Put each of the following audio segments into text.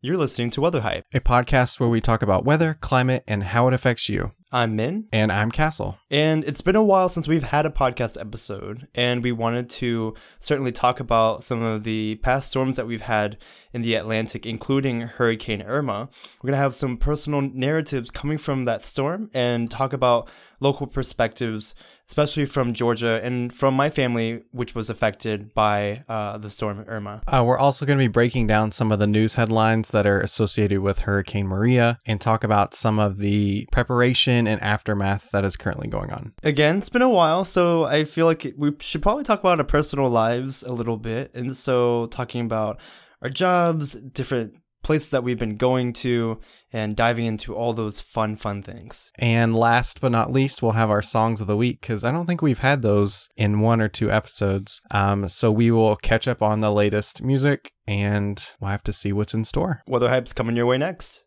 You're listening to Weather Hype. a podcast where we talk about weather, climate, and how it affects you. I'm Min, And I'm Castle. and it's been a while since we've had a podcast episode, and we wanted to certainly talk about some of the past storms that we've had in the Atlantic, including Hurricane Irma. We're going to have some personal narratives coming from that storm and talk about local perspectives, especially from Georgia and from my family, which was affected by uh, the storm Irma. Uh, we're also going to be breaking down some of the news headlines that are associated with Hurricane Maria and talk about some of the preparation and aftermath that is currently going on. Again, it's been a while, so I feel like we should probably talk about our personal lives a little bit. And so, talking about our jobs, different places that we've been going to, and diving into all those fun, fun things. And last but not least, we'll have our songs of the week because I don't think we've had those in one or two episodes. Um, so we will catch up on the latest music and we'll have to see what's in store. Weather Hype's coming your way next.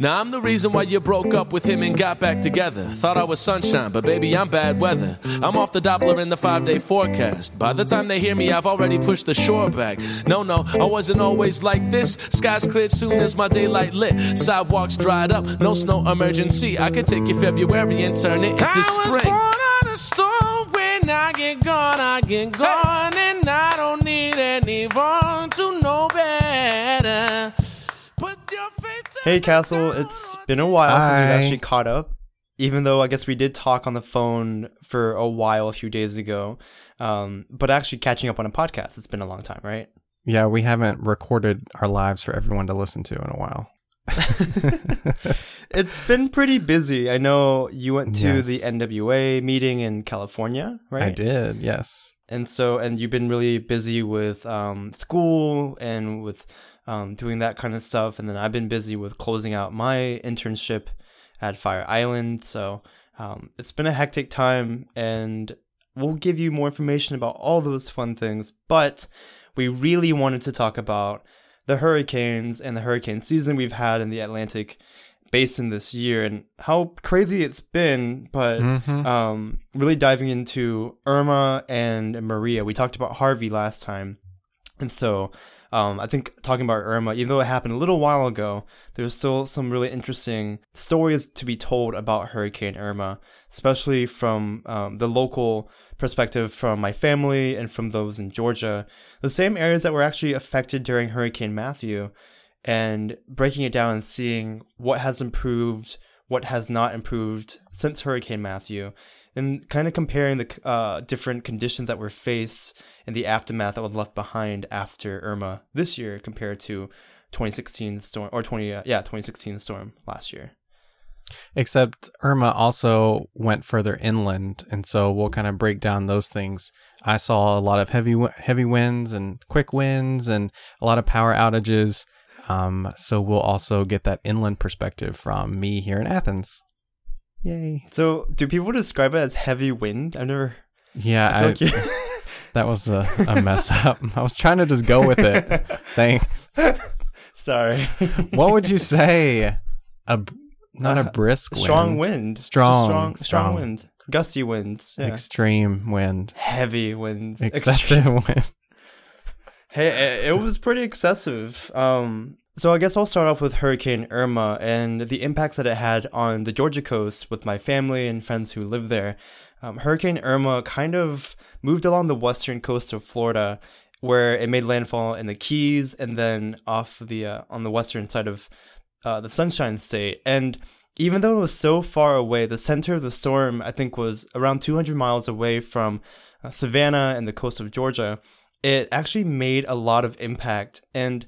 Now I'm the reason why you broke up with him and got back together. Thought I was sunshine, but baby, I'm bad weather. I'm off the Doppler in the five day forecast. By the time they hear me, I've already pushed the shore back. No, no, I wasn't always like this. Skies cleared soon as my daylight lit. Sidewalks dried up, no snow emergency. I could take you February and turn it into I was spring. born on a storm when I get gone, I get gone, and I don't need anyone to know better. Hey, Castle, it's been a while since we've actually caught up. Even though I guess we did talk on the phone for a while a few days ago. Um, but actually catching up on a podcast, it's been a long time, right? Yeah, we haven't recorded our lives for everyone to listen to in a while. It's been pretty busy. I know you went to Yes. the NWA meeting in California, right? I did, yes. And so, and you've been really busy with um, school and with um, doing that kind of stuff. And then I've been busy with closing out my internship at Fire Island. So um, it's been a hectic time, and we'll give you more information about all those fun things. But we really wanted to talk about the hurricanes and the hurricane season we've had in the Atlantic basin this year and how crazy it's been but Mhm. um really diving into Irma and Maria we talked about Harvey last time and so um, I think talking about Irma, even though it happened a little while ago, there's still some really interesting stories to be told about Hurricane Irma, especially from um, the local perspective from my family and from those in Georgia, the same areas that were actually affected during Hurricane Matthew, and breaking it down and seeing what has improved, what has not improved since Hurricane Matthew, and kind of comparing the uh, different conditions that were faced in the aftermath that was left behind after Irma this year compared to 2016 storm or 20 uh, yeah 2016 storm last year. Except Irma also went further inland, and so we'll kind of break down those things. I saw a lot of heavy heavy winds and quick winds and a lot of power outages. Um, so we'll also get that inland perspective from me here in Athens. Yay! So do people describe it as heavy wind? I've never. Yeah, I I, like you- that was a, a mess up. I was trying to just go with it. Thanks. Sorry. What would you say? A b- not a brisk wind. strong wind. Strong, strong, strong strong. wind. Gusty winds. Yeah. extreme wind, heavy winds. excessive wind. Hey, it- it was pretty excessive. Um, so I guess I'll start off with Hurricane Irma and the impacts that it had on the Georgia coast with my family and friends who live there. Um, Hurricane Irma kind of moved along the western coast of Florida, where it made landfall in the Keys and then off the uh, on the western side of uh, the Sunshine State. And even though it was so far away, the center of the storm I think was around 200 miles away from uh, Savannah and the coast of Georgia it actually made a lot of impact. And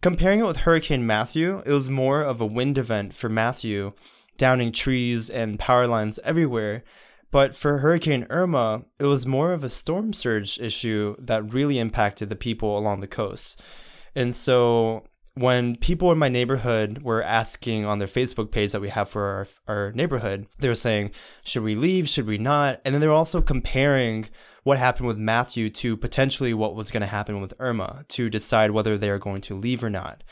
comparing it with Hurricane Matthew, it was more of a wind event for Matthew, downing trees and power lines everywhere. But for Hurricane Irma, it was more of a storm surge issue that really impacted the people along the coast. And so when people in my neighborhood were asking on their Facebook page that we have for our, our neighborhood, they were saying, should we leave? Should we not? And then they were also comparing what happened with Matthew to potentially what was going to happen with Irma to decide whether they are going to leave or not.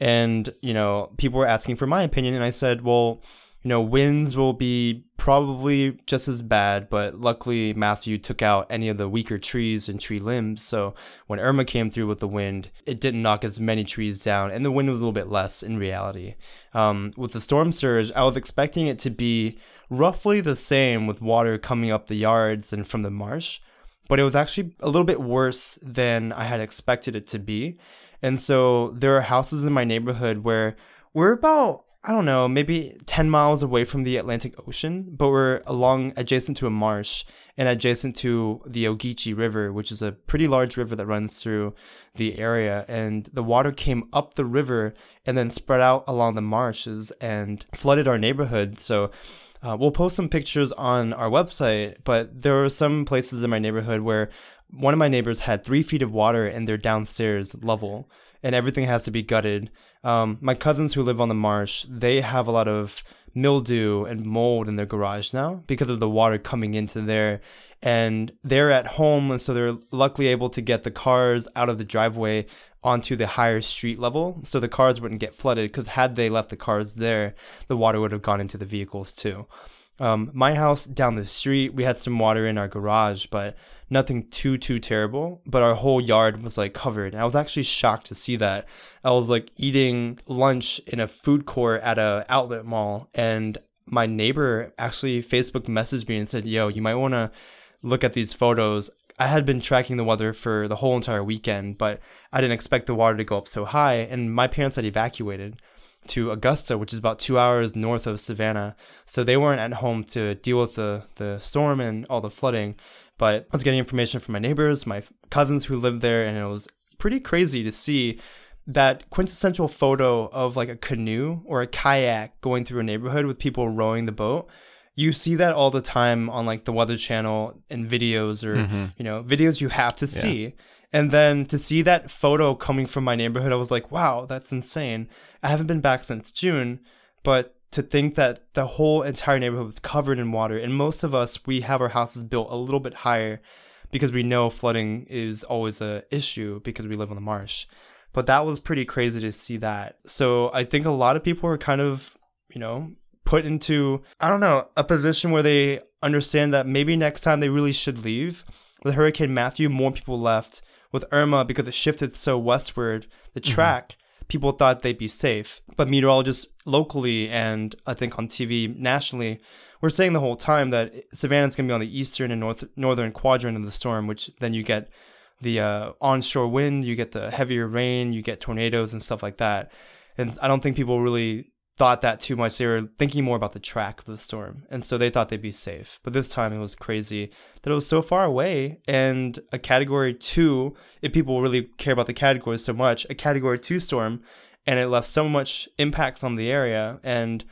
And, you know, people were asking for my opinion, and I said, well, you know, winds will be probably just as bad, but luckily Matthew took out any of the weaker trees and tree limbs. So when Irma came through with the wind, it didn't knock as many trees down, and the wind was a little bit less in reality. Um, with the storm surge, I was expecting it to be roughly the same with water coming up the yards and from the marsh, but it was actually a little bit worse than I had expected it to be. And so there are houses in my neighborhood where we're about I don't know, maybe 10 miles away from the Atlantic Ocean, but we're along adjacent to a marsh and adjacent to the Ogeechee River, which is a pretty large river that runs through the area. And the water came up the river and then spread out along the marshes and flooded our neighborhood. So uh, we'll post some pictures on our website, but there were some places in my neighborhood where one of my neighbors had three feet of water in their downstairs level and everything has to be gutted. Um, my cousins who live on the marsh, they have a lot of mildew and mold in their garage now because of the water coming into there. And they're at home, and so they're luckily able to get the cars out of the driveway onto the higher street level so the cars wouldn't get flooded because had they left the cars there, the water would have gone into the vehicles too. Um, my house down the street, we had some water in our garage, but nothing too too terrible. But our whole yard was like covered, and I was actually shocked to see that. I was like eating lunch in a food court at a outlet mall, and my neighbor actually Facebook messaged me and said, "Yo, you might want to look at these photos." I had been tracking the weather for the whole entire weekend, but I didn't expect the water to go up so high, and my parents had evacuated to Augusta, which is about two hours north of Savannah. So they weren't at home to deal with the, the storm and all the flooding. But I was getting information from my neighbors, my cousins who lived there, and it was pretty crazy to see that quintessential photo of like a canoe or a kayak going through a neighborhood with people rowing the boat. You see that all the time on like the Weather Channel and videos or, mm-hmm. you know, videos you have to see. Yeah. And then to see that photo coming from my neighborhood, I was like, wow, that's insane. I haven't been back since June, but to think that the whole entire neighborhood was covered in water, and most of us, we have our houses built a little bit higher because we know flooding is always a issue because we live on the marsh. But that was pretty crazy to see that. So I think a lot of people are kind of, you know, put into, I don't know, a position where they understand that maybe next time they really should leave. With Hurricane Matthew, more people left with Irma, because it shifted so westward, the mm-hmm. track, mm-hmm. People thought they'd be safe. But meteorologists locally and I think on TV nationally were saying the whole time that Savannah's going to be on the eastern and north northern quadrant of the storm, which then you get the uh, onshore wind, you get the heavier rain, you get tornadoes and stuff like that. And I don't think people really thought that too much. They were thinking more about the track of the storm. And so they thought they'd be safe. But this time it was crazy that it was so far away. And a category two, if people really care about the categories so much, a category two storm, and it left so much impacts on the area and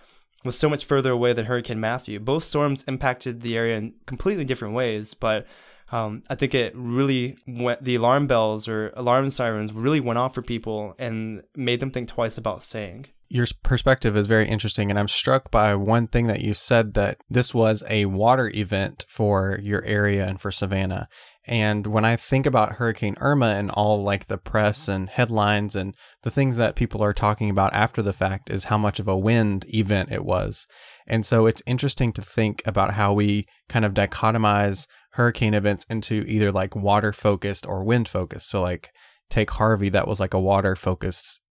was so much further away than Hurricane Matthew. Both storms impacted the area in completely different ways, but um, I think it really went, the alarm bells or alarm sirens really went off for people and made them think twice about staying your perspective is very interesting and i'm struck by one thing that you said that this was a water event for your area and for savannah. And when i think about hurricane irma and all like the press mm-hmm. and headlines and the things that people are talking about after the fact is how much of a wind event it was. And so it's interesting to think about how we kind of dichotomize hurricane events into either like water focused or wind focused so like take harvey that was like a water focused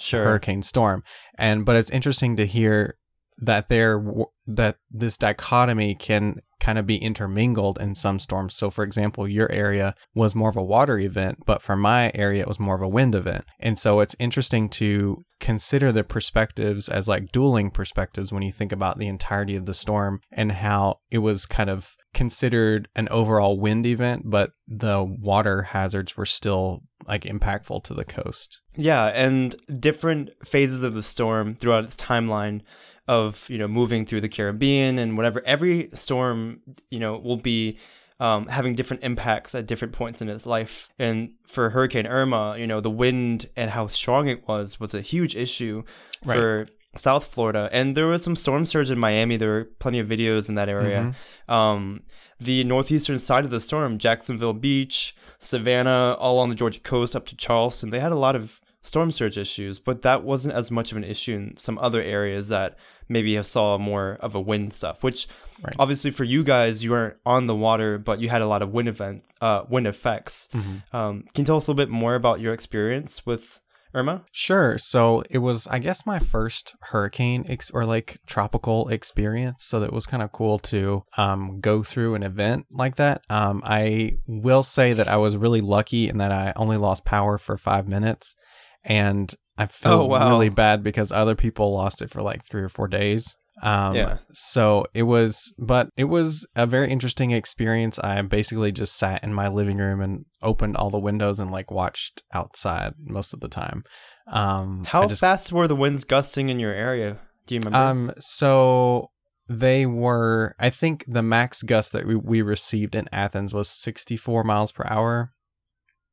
sure. hurricane storm. And but it's interesting to hear that there that this dichotomy can kind of be intermingled in some storms. So for example, your area was more of a water event, but for my area it was more of a wind event. And so it's interesting to consider the perspectives as like dueling perspectives when you think about the entirety of the storm and how it was kind of considered an overall wind event, but the water hazards were still like impactful to the coast. Yeah, and different phases of the storm throughout its timeline of you know moving through the Caribbean and whatever. Every storm you know will be um, having different impacts at different points in its life. And for Hurricane Irma, you know the wind and how strong it was was a huge issue right. for South Florida, and there was some storm surge in Miami. There were plenty of videos in that area. Mm-hmm. Um, the northeastern side of the storm, Jacksonville Beach, Savannah, all on the Georgia coast up to Charleston, they had a lot of storm surge issues, but that wasn't as much of an issue in some other areas that maybe have saw more of a wind stuff. Which Right. obviously for you guys, you weren't on the water, but you had a lot of wind event, uh, wind effects. Mm-hmm. Um, can you tell us a little bit more about your experience with Irma? Sure. So it was, I guess, my first hurricane ex- or like tropical experience. So that was kind of cool to um, go through an event like that. Um, I will say that I was really lucky in that I only lost power for five minutes. And I felt Oh, wow. really bad because other people lost it for like three or four days. Um, Yeah. So it was, but it was a very interesting experience. I basically just sat in my living room and opened all the windows and like watched outside most of the time. Um, How just, fast were the winds gusting in your area? Do you remember? um, so they were, I think the max gust that we, we received in Athens was 64 miles per hour.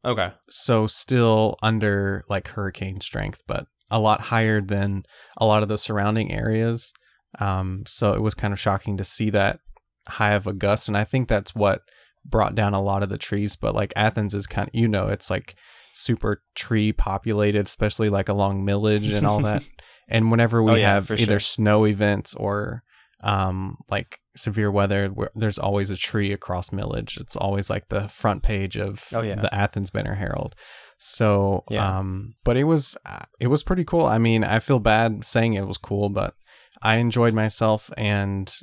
okay. So still under like hurricane strength, but a lot higher than a lot of the surrounding areas. Um, so it was kind of shocking to see that high of a gust, and I think that's what brought down a lot of the trees. But like Athens is kind of, you know, it's like super tree populated, especially like along Milledge and all that. and whenever we Oh, yeah, have either sure. snow events or um like severe weather there's always a tree across Milledge it's always like the front page of Oh, yeah. the athens banner herald so Yeah. um but it was uh, it was pretty cool i mean i feel bad saying it was cool but i enjoyed myself and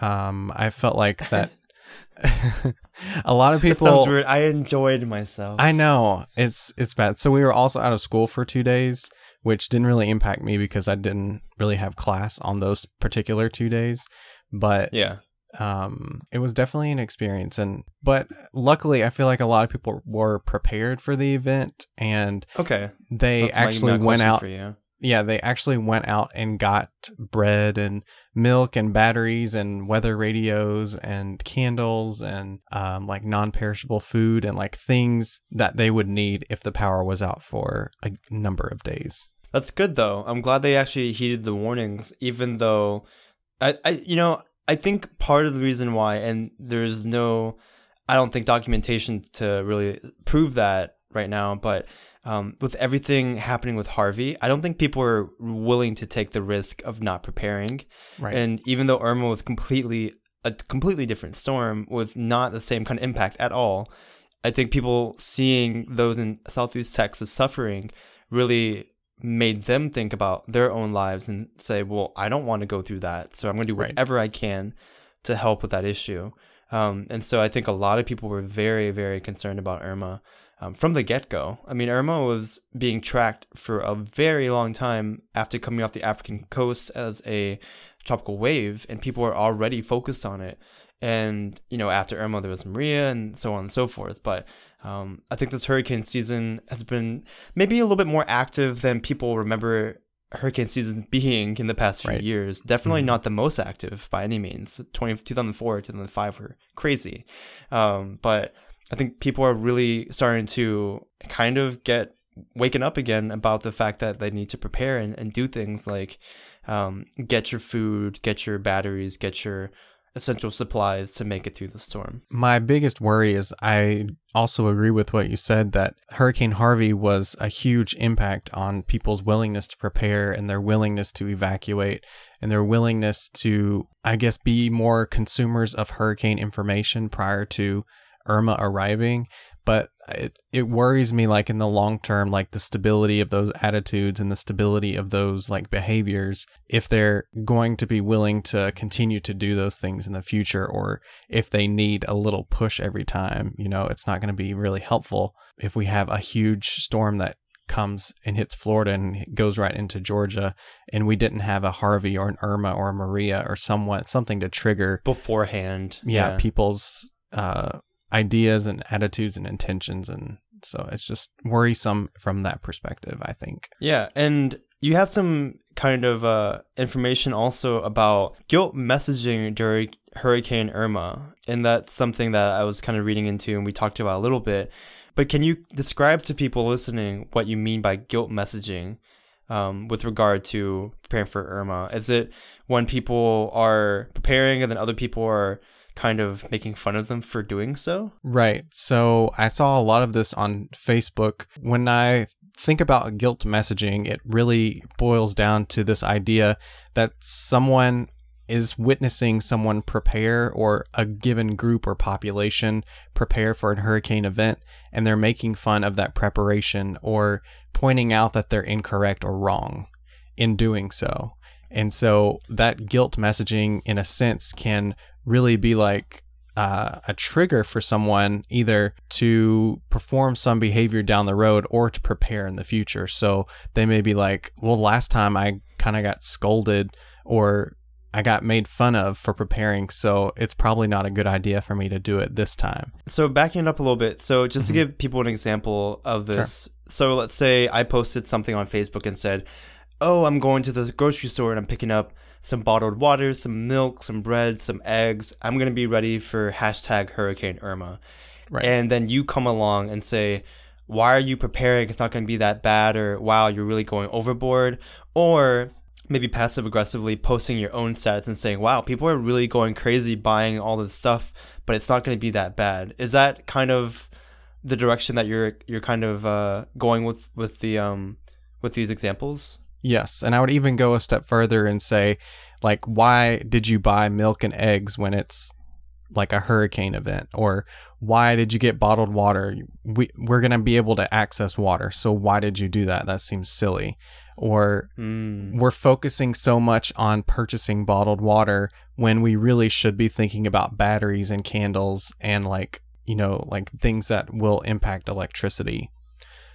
um i felt like that a lot of That people sounds weird. I enjoyed myself. I know it's it's bad. So we were also out of school for two days, which didn't really impact me because I didn't really have class on those particular two days. But yeah. um, it was definitely an experience, and but luckily, I feel like a lot of people were prepared for the event, and Okay. they That's actually went out for you. Yeah, they actually went out and got bread and milk and batteries and weather radios and candles and um, like non-perishable food and like things that they would need if the power was out for a number of days. That's good though. I'm glad they actually heeded the warnings, even though I, I you know, I think part of the reason why, and there's no, I don't think documentation to really prove that right now, but um, with everything happening with Harvey, I don't think people are willing to take the risk of not preparing. Right. And even though Irma was completely a completely different storm with not the same kind of impact at all, I think people seeing those in Southeast Texas suffering really made them think about their own lives and say, well, I don't want to go through that. So I'm going to do Right. whatever I can to help with that issue. Um, and so I think a lot of people were very, very concerned about Irma um, from the get go. I mean, Irma was being tracked for a very long time after coming off the African coast as a tropical wave, and people were already focused on it. And, you know, after Irma, there was Maria and so on and so forth. But um, I think this hurricane season has been maybe a little bit more active than people remember hurricane season being in the past few Right. years. Definitely Mhm. not the most active by any means. 20, 2004, 2005 were crazy. Um, but I think people are really starting to kind of get waking up again about the fact that they need to prepare and, and do things like um, get your food, get your batteries, get your essential supplies to make it through the storm. My biggest worry is I also agree with what you said that Hurricane Harvey was a huge impact on people's willingness to prepare and their willingness to evacuate and their willingness to, I guess, be more consumers of hurricane information prior to Irma arriving. But it, it worries me, like in the long term, like the stability of those attitudes and the stability of those like behaviors, if they're going to be willing to continue to do those things in the future, or if they need a little push every time, you know, it's not going to be really helpful if we have a huge storm that comes and hits Florida and goes right into Georgia, and we didn't have a Harvey or an Irma or a Maria or somewhat something to trigger, Beforehand. yeah, people's uh, ideas and attitudes and intentions, and so it's just worrisome from that perspective. I think. Yeah, and you have some kind of uh, information also about guilt messaging during Hurricane Irma, and that's something that I was kind of reading into and we talked about a little bit. But can you describe to people listening what you mean by guilt messaging um, with regard to preparing for Irma? Is it when people are preparing and then other people are kind of making fun of them for doing so? Right. So I saw a lot of this on Facebook. When I think about guilt messaging, it really boils down to this idea that someone is witnessing someone prepare or a given group or population prepare for a hurricane event and they're making fun of that preparation or pointing out that they're incorrect or wrong in doing so. And so that guilt messaging, in a sense, can really be like uh, a trigger for someone either to perform some behavior down the road or to prepare in the future. So they may be like, well, last time I kind of got scolded or I got made fun of for preparing, so it's probably not a good idea for me to do it this time. So backing it up a little bit. So just mm-hmm. to give people an example of this. Sure. So let's say I posted something on Facebook and said, "Oh, I'm going to the grocery store and I'm picking up some bottled water, some milk, some bread, some eggs. I'm gonna be ready for hashtag Hurricane Irma." Right. And then you come along and say, "Why are you preparing? It's not gonna be that bad," or "Wow, you're really going overboard," or maybe passive aggressively posting your own stats and saying, "Wow, people are really going crazy buying all this stuff, but it's not going to be that bad." Is that kind of the direction that you're you're kind of uh, going with with the um with these examples? Yes, and I would even go a step further and say, like, why did you buy milk and eggs when it's like a hurricane event? Or why did you get bottled water? We, we're going to be able to access water so why did you do that? That seems silly. Or mm. we're focusing so much on purchasing bottled water when we really should be thinking about batteries and candles and like you know like things that will impact electricity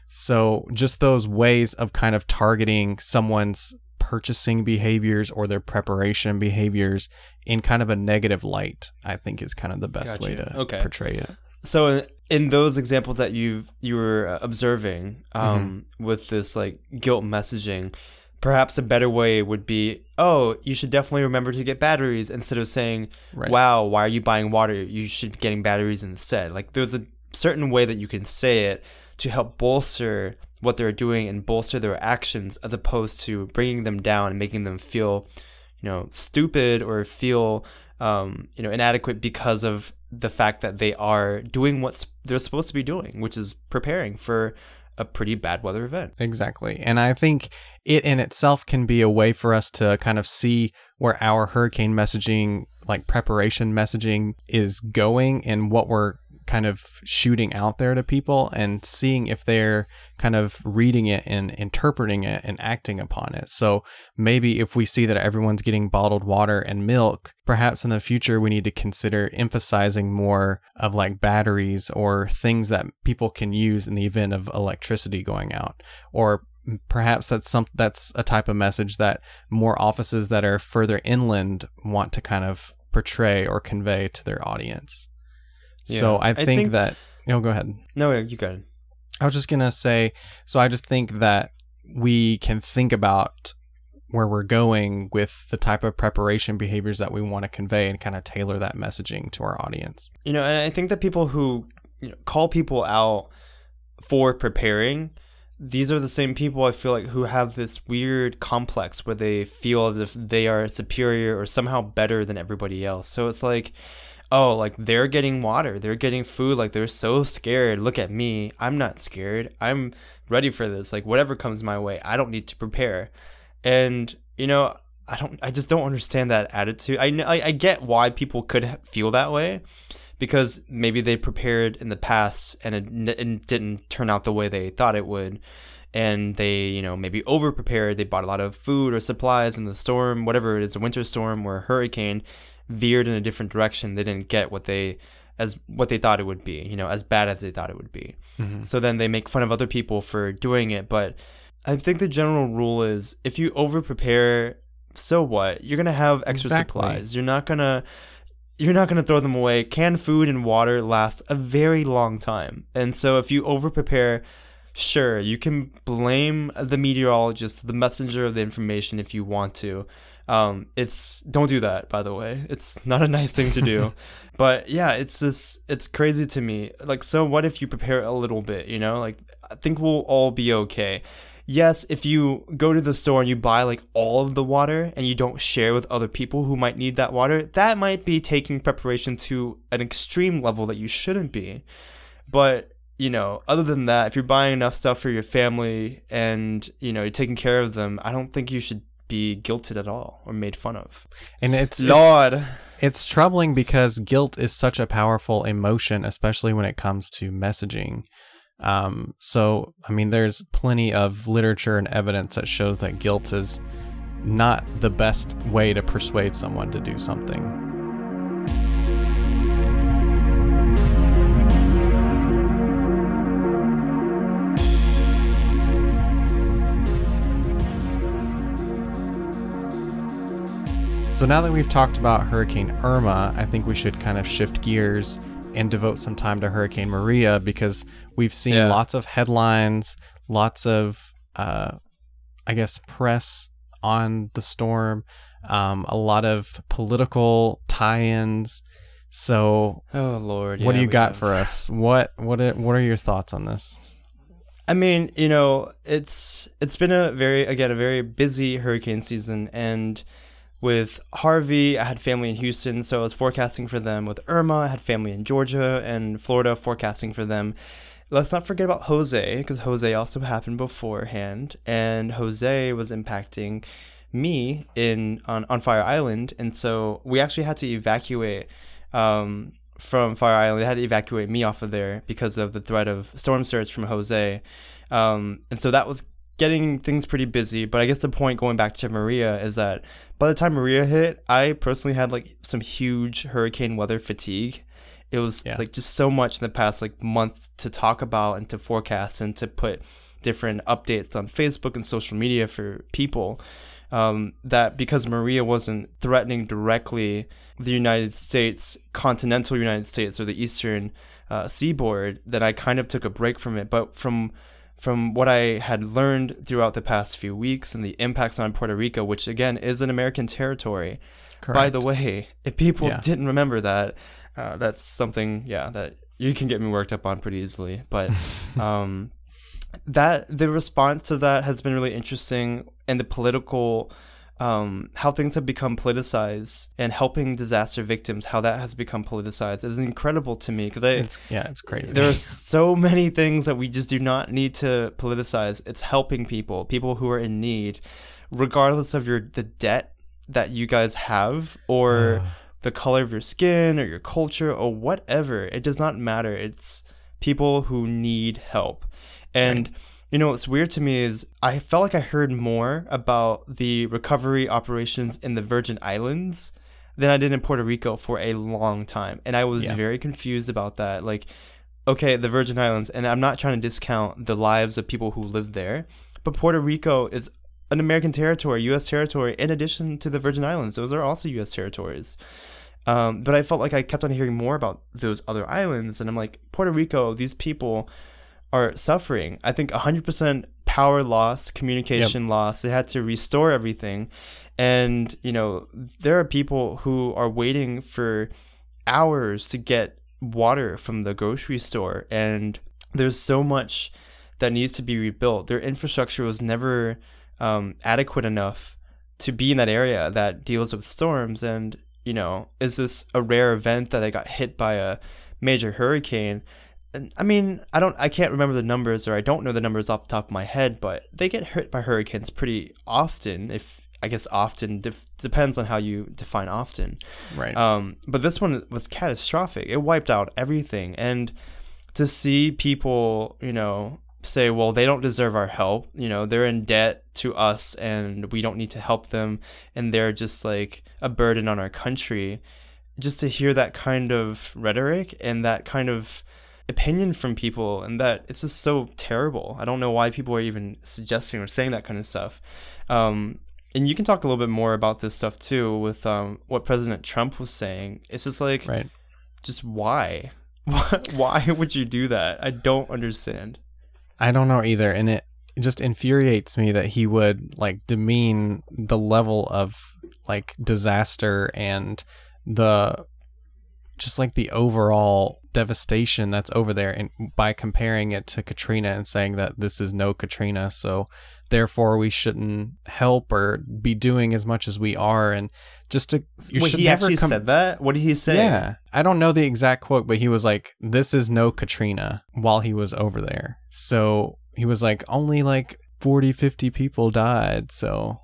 so just those ways of kind of targeting someone's purchasing behaviors or their preparation behaviors in kind of a negative light i think is kind of the best gotcha. way to okay. portray it so in those examples that you you were uh, observing um, mm-hmm. with this like guilt messaging, perhaps a better way would be, oh, you should definitely remember to get batteries instead of saying, right. wow, why are you buying water? You should be getting batteries instead. Like there's a certain way that you can say it to help bolster what they're doing and bolster their actions as opposed to bringing them down and making them feel, you know, stupid or feel um, you know, inadequate because of the fact that they are doing what they're supposed to be doing, which is preparing for a pretty bad weather event. Exactly. And I think it in itself can be a way for us to kind of see where our hurricane messaging, like preparation messaging, is going and what we're kind of shooting out there to people and seeing if they're kind of reading it and interpreting it and acting upon it. So maybe if we see that everyone's getting bottled water and milk, perhaps in the future we need to consider emphasizing more of like batteries or things that people can use in the event of electricity going out or perhaps that's some that's a type of message that more offices that are further inland want to kind of portray or convey to their audience. Yeah. So I think, I think, that you know, go ahead. No, you go ahead. I was just gonna say, so I just think that we can think about where we're going with the type of preparation behaviors that we want to convey and kind of tailor that messaging to our audience. You know, and I think that people who you know, call people out for preparing, these are the same people I feel like who have this weird complex where they feel as if they are superior or somehow better than everybody else. So it's like oh, like they're getting water, they're getting food, like they're so scared. Look at me. I'm not scared. I'm ready for this. Like whatever comes my way, I don't need to prepare. And you know, I don't I just don't understand that attitude. I I, I get why people could feel that way because maybe they prepared in the past and it, it didn't turn out the way they thought it would and they you know maybe over prepared they bought a lot of food or supplies in the storm whatever it is a winter storm or a hurricane veered in a different direction. They didn't get what they as what they thought it would be, you know, as bad as they thought it would be. Mm-hmm. So then they make fun of other people for doing it, but I think the general rule is if you over prepare, so what? You're gonna have extra exactly. supplies. You're not gonna you're not gonna throw them away. Canned food and water last a very long time. And so if you over prepare, sure, you can blame the meteorologist, the messenger of the information if you want to. Um, it's don't do that, by the way. It's not a nice thing to do. but yeah, it's just it's crazy to me. Like, so what if you prepare a little bit? You know, like I think we'll all be okay. Yes, if you go to the store and you buy like all of the water and you don't share with other people who might need that water, that might be taking preparation to an extreme level that you shouldn't be. But you know, other than that, if you're buying enough stuff for your family and, you know, you're taking care of them, I don't think you should be guilted at all or made fun of. And it's it's, it's troubling because guilt is such a powerful emotion, especially when it comes to messaging. Um, so, I mean, there's plenty of literature and evidence that shows that guilt is not the best way to persuade someone to do something. So now that we've talked about Hurricane Irma, I think we should kind of shift gears and devote some time to Hurricane Maria because we've seen Yeah. lots of headlines, lots of, uh, I guess, press on the storm, um, a lot of political tie-ins. So, Oh Lord. what do you got have. for us? What what are, what are your thoughts on this? I mean, you know, it's it's been a very again a very busy hurricane season and with Harvey, I had family in Houston, so I was forecasting for them. With Irma, I had family in Georgia and Florida forecasting for them. Let's not forget about Jose because Jose also happened beforehand and Jose was impacting me in on, on Fire Island and so we actually had to evacuate um, from Fire Island. They had to evacuate me off of there because of the threat of storm surge from Jose. Um, and so that was getting things pretty busy. But I guess the point going back to Maria is that by the time Maria hit, I personally had like some huge hurricane weather fatigue. It was Yeah. like just so much in the past like month to talk about and to forecast and to put different updates on Facebook and social media for people. Um, that because Maria wasn't threatening directly the United States, continental United States, or the eastern uh, seaboard, that I kind of took a break from it. But from from what I had learned throughout the past few weeks and the impacts on Puerto Rico, which again is an American territory. By the way, if people Yeah. didn't remember that, uh, that's something, yeah, that you can get me worked up on pretty easily. But um, that the response to that has been really interesting, and the political, um, how things have become politicized, and helping disaster victims, how that has become politicized, is incredible to me because it's yeah, it's crazy. there are so many things that we just do not need to politicize. It's helping people, people who are in need, regardless of your the debt that you guys have or the color of your skin or your culture or whatever. It does not matter. It's people who need help. And you know what's weird to me is I felt like I heard more about the recovery operations in the Virgin Islands than I did in Puerto Rico for a long time. And I was Yeah. very confused about that. Like, okay, the Virgin Islands, and I'm not trying to discount the lives of people who live there, but Puerto Rico is an American territory, U.S. territory, in addition to the Virgin Islands. Those are also U.S. territories. Um, but I felt like I kept on hearing more about those other islands, and I'm like, Puerto Rico, these people are suffering. I think 100% power loss, communication loss. They had to restore everything. And, you know, there are people who are waiting for hours to get water from the grocery store. And there's so much that needs to be rebuilt. Their infrastructure was never um, adequate enough to be in that area that deals with storms. And, you know, is this a rare event that they got hit by a major hurricane? I mean, I don't, I can't remember the numbers, or I don't know the numbers off the top of my head, but they get hit by hurricanes pretty often. If I guess often def- depends on how you define often. right. Um, but this one was catastrophic. It wiped out everything, and to see people, you know, say, "Well, they don't deserve our help. You know, they're in debt to us, and we don't need to help them, and they're just like a burden on our country." Just to hear that kind of rhetoric and that kind of opinion from people, and that it's just so terrible. I don't know why people are even suggesting or saying that kind of stuff. Um, and you can talk a little bit more about this stuff too with um, what President Trump was saying. It's just like, right. just why? Why why would you do that? I don't understand. I don't know either, and it just infuriates me that he would like demean the level of like disaster and the just like the overall devastation that's over there and by comparing it to Katrina and saying that this is no Katrina. So therefore we shouldn't help or be doing as much as we are. And just to you Wait, should he never actually com- said that? What did he say? Yeah. I don't know the exact quote but he was like this is no katrina while he was over there. So he was like only like 40 50 people died. So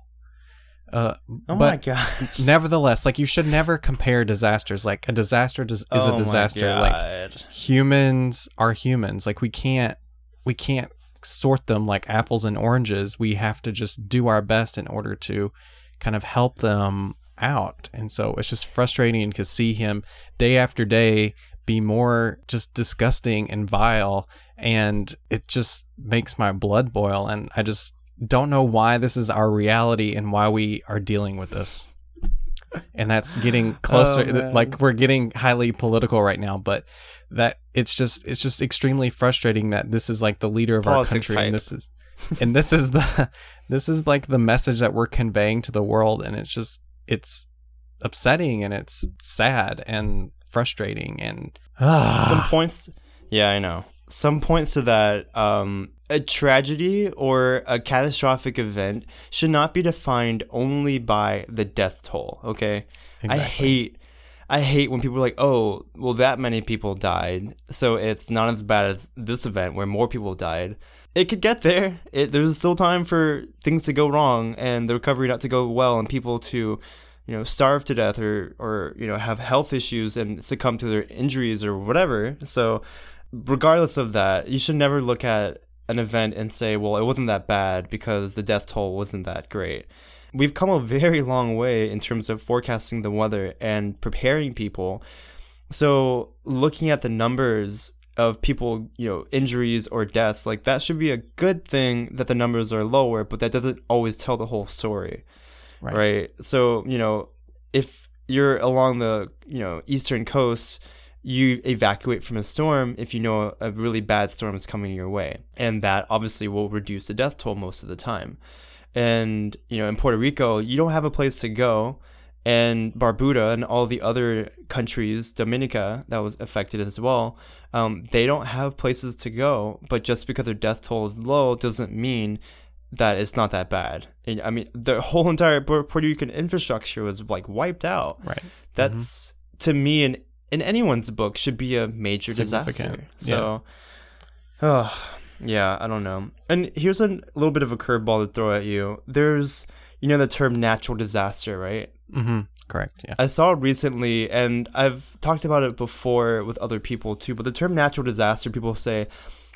uh, oh my god! nevertheless, like you should never compare disasters. Like a disaster is oh a disaster. Like humans are humans. Like we can't we can't sort them like apples and oranges. We have to just do our best in order to kind of help them out. And so it's just frustrating to see him day after day be more just disgusting and vile. And it just makes my blood boil. And I just don't know why this is our reality and why we are dealing with this. And that's getting closer. Oh, like we're getting highly political right now, but that it's just it's just extremely frustrating that this is like the leader of Politics our country hype. and this is and this is the this is like the message that we're conveying to the world and it's just it's upsetting and it's sad and frustrating and uh, some points yeah i know some points to that um a tragedy or a catastrophic event should not be defined only by the death toll okay exactly. i hate I hate when people are like, oh, well, that many people died, so it's not as bad as this event where more people died. It could get there. It, there's still time for things to go wrong and the recovery not to go well and people to, you know, starve to death or, or you know, have health issues and succumb to their injuries or whatever. So, regardless of that, you should never look at an event and say, well, it wasn't that bad because the death toll wasn't that great we've come a very long way in terms of forecasting the weather and preparing people. So looking at the numbers of people, you know, injuries or deaths, like that should be a good thing that the numbers are lower, but that doesn't always tell the whole story. Right. right? So, you know, if you're along the, you know, eastern coast, you evacuate from a storm if you know a really bad storm is coming your way. And that obviously will reduce the death toll most of the time. And you know in Puerto Rico you don't have a place to go. And Barbuda and all the other countries Dominica that was affected as well um, they don't have places to go. But just because their death toll is low doesn't mean that it's not that bad. And, I mean the whole entire Puerto Rican infrastructure was like wiped out. Right. That's mm-hmm. to me in in anyone's book should be a major disaster so yeah. oh yeah, I don't know. And here's a little bit of a curveball to throw at you. There's, you know, the term natural disaster, right? Mm-hmm. Correct. Yeah. I saw recently, and I've talked about it before with other people too. But the term natural disaster, people say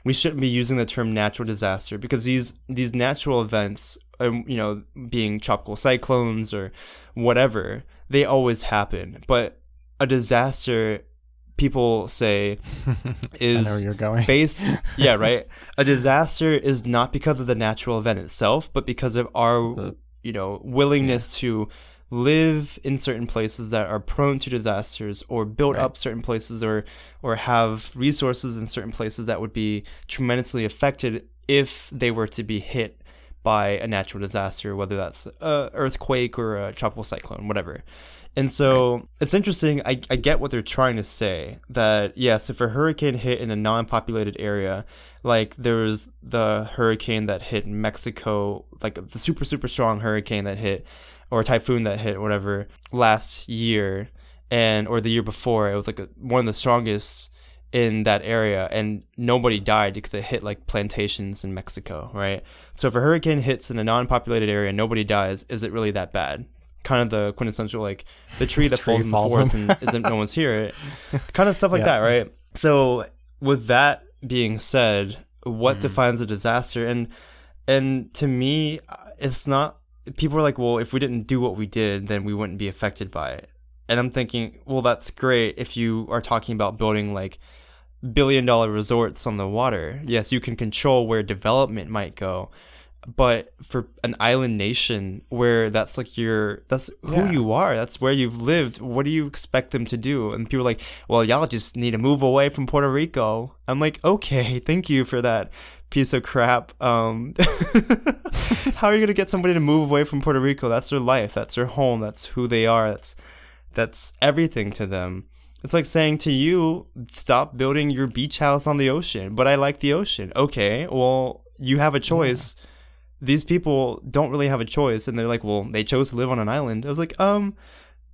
we shouldn't be using the term natural disaster because these these natural events, um, you know, being tropical cyclones or whatever, they always happen. But a disaster people say is I know you're going. based yeah right a disaster is not because of the natural event itself but because of our the, you know willingness yeah. to live in certain places that are prone to disasters or build right. up certain places or or have resources in certain places that would be tremendously affected if they were to be hit by a natural disaster whether that's a earthquake or a tropical cyclone whatever and so it's interesting. I, I get what they're trying to say that, yes, if a hurricane hit in a non populated area, like there was the hurricane that hit Mexico, like the super, super strong hurricane that hit, or typhoon that hit, whatever, last year, and or the year before, it was like a, one of the strongest in that area and nobody died because it hit like plantations in Mexico, right? So if a hurricane hits in a non-populated area and nobody dies, is it really that bad? Kind of the quintessential like the tree that tree falls in the forest and isn't no one's here, kind of stuff like yeah. that, right? So with that being said, what mm. defines a disaster? And and to me, it's not. People are like, well, if we didn't do what we did, then we wouldn't be affected by it. And I'm thinking, well, that's great if you are talking about building like billion dollar resorts on the water. Yes, you can control where development might go but for an island nation where that's like your that's who yeah. you are that's where you've lived what do you expect them to do and people are like well y'all just need to move away from puerto rico i'm like okay thank you for that piece of crap um how are you going to get somebody to move away from puerto rico that's their life that's their home that's who they are that's that's everything to them It's like saying to you, stop building your beach house on the ocean, but I like the ocean. Okay, well, you have a choice. Yeah. These people don't really have a choice, and they're like, well, they chose to live on an island. I was like, um,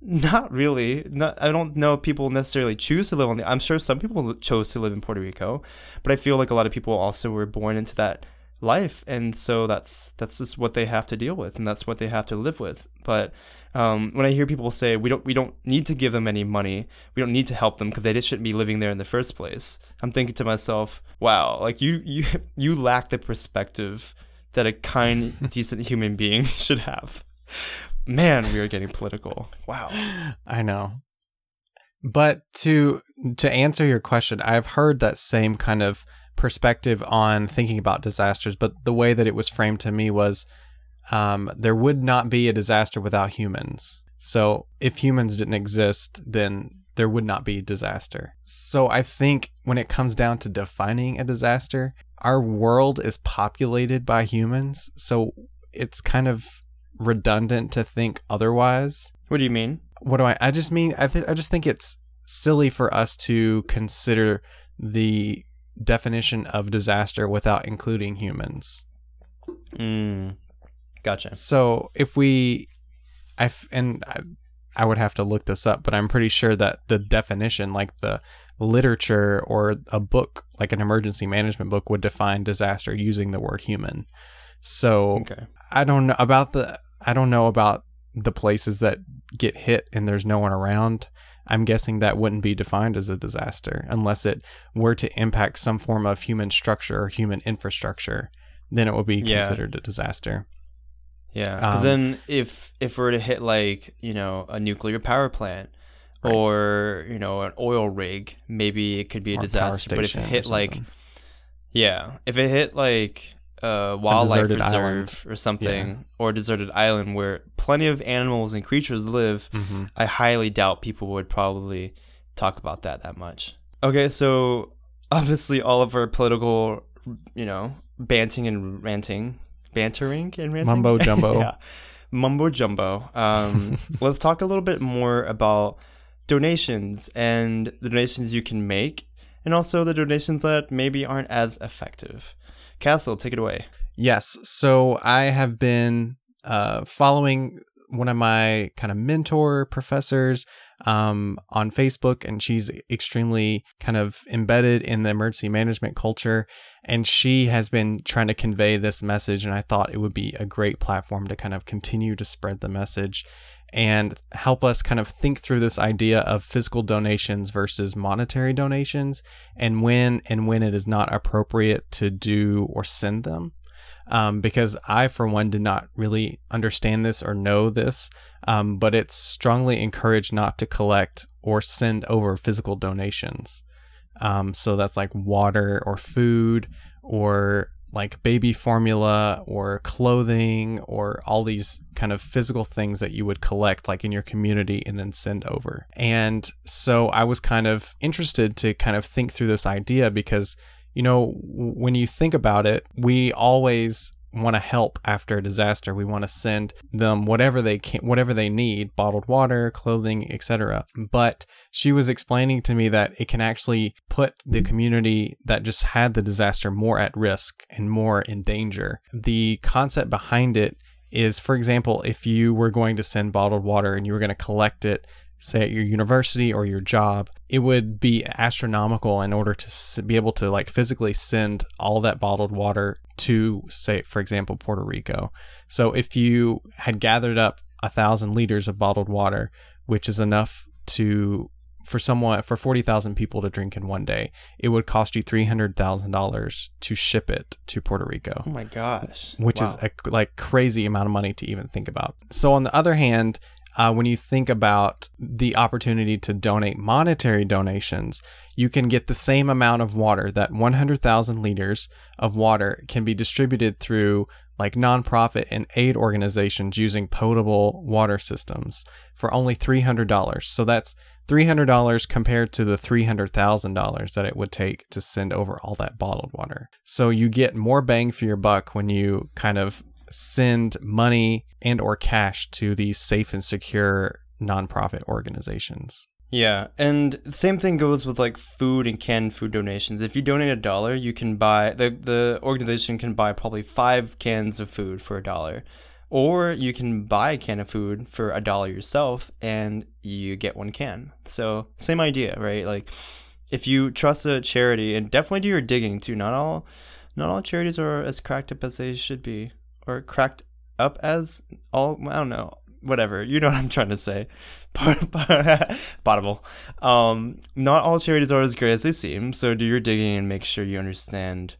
not really. Not, I don't know if people necessarily choose to live on the. I'm sure some people chose to live in Puerto Rico, but I feel like a lot of people also were born into that life, and so that's that's just what they have to deal with, and that's what they have to live with. But um, when I hear people say we don't we don't need to give them any money, we don't need to help them because they just shouldn't be living there in the first place. I'm thinking to myself, wow, like you you you lack the perspective that a kind, decent human being should have. Man, we are getting political. Wow. I know. But to to answer your question, I've heard that same kind of perspective on thinking about disasters, but the way that it was framed to me was um, there would not be a disaster without humans. So if humans didn't exist, then there would not be disaster. So I think when it comes down to defining a disaster, our world is populated by humans. So it's kind of redundant to think otherwise. What do you mean? What do I I just mean I th- I just think it's silly for us to consider the definition of disaster without including humans. Mm. Gotcha. So if we, I and I, I would have to look this up, but I'm pretty sure that the definition, like the literature or a book, like an emergency management book, would define disaster using the word human. So okay. I don't know about the I don't know about the places that get hit and there's no one around. I'm guessing that wouldn't be defined as a disaster unless it were to impact some form of human structure or human infrastructure. Then it would be yeah. considered a disaster. Yeah, um, then if if we're to hit like you know a nuclear power plant right. or you know an oil rig, maybe it could be a disaster. But if it hit like, yeah, if it hit like a wildlife reserve island. or something yeah. or a deserted island where plenty of animals and creatures live, mm-hmm. I highly doubt people would probably talk about that that much. Okay, so obviously all of our political, you know, banting and ranting bantering and ranting. Mumbo jumbo. yeah. Mumbo jumbo. Um, let's talk a little bit more about donations and the donations you can make, and also the donations that maybe aren't as effective. Castle, take it away. Yes. So I have been uh, following one of my kind of mentor professors um, on Facebook, and she's extremely kind of embedded in the emergency management culture. And she has been trying to convey this message, and I thought it would be a great platform to kind of continue to spread the message and help us kind of think through this idea of physical donations versus monetary donations and when and when it is not appropriate to do or send them um, because I, for one, did not really understand this or know this. Um, but it's strongly encouraged not to collect or send over physical donations. Um, so that's like water or food or like baby formula or clothing or all these kind of physical things that you would collect like in your community and then send over. And so I was kind of interested to kind of think through this idea because you know, when you think about it, we always want to help after a disaster. We want to send them whatever they can, whatever they need, bottled water, clothing, etc. But she was explaining to me that it can actually put the community that just had the disaster more at risk and more in danger. The concept behind it is, for example, if you were going to send bottled water and you were going to collect it say at your university or your job, it would be astronomical in order to be able to like physically send all that bottled water to say for example Puerto Rico. So if you had gathered up a thousand liters of bottled water, which is enough to for someone for 40,000 people to drink in one day, it would cost you $300,000 to ship it to Puerto Rico. Oh my gosh. Which wow. is a like crazy amount of money to even think about. So on the other hand, uh, when you think about the opportunity to donate monetary donations, you can get the same amount of water. That 100,000 liters of water can be distributed through like nonprofit and aid organizations using potable water systems for only $300. So that's $300 compared to the $300,000 that it would take to send over all that bottled water. So you get more bang for your buck when you kind of send money and or cash to these safe and secure nonprofit organizations. Yeah, and the same thing goes with like food and canned food donations. If you donate a dollar, you can buy the the organization can buy probably five cans of food for a dollar, or you can buy a can of food for a dollar yourself, and you get one can. So same idea, right? Like if you trust a charity, and definitely do your digging too. Not all not all charities are as cracked up as they should be, or cracked up as all. I don't know whatever. You know what I'm trying to say. Potable. Um, not all charities are as great as they seem, so do your digging and make sure you understand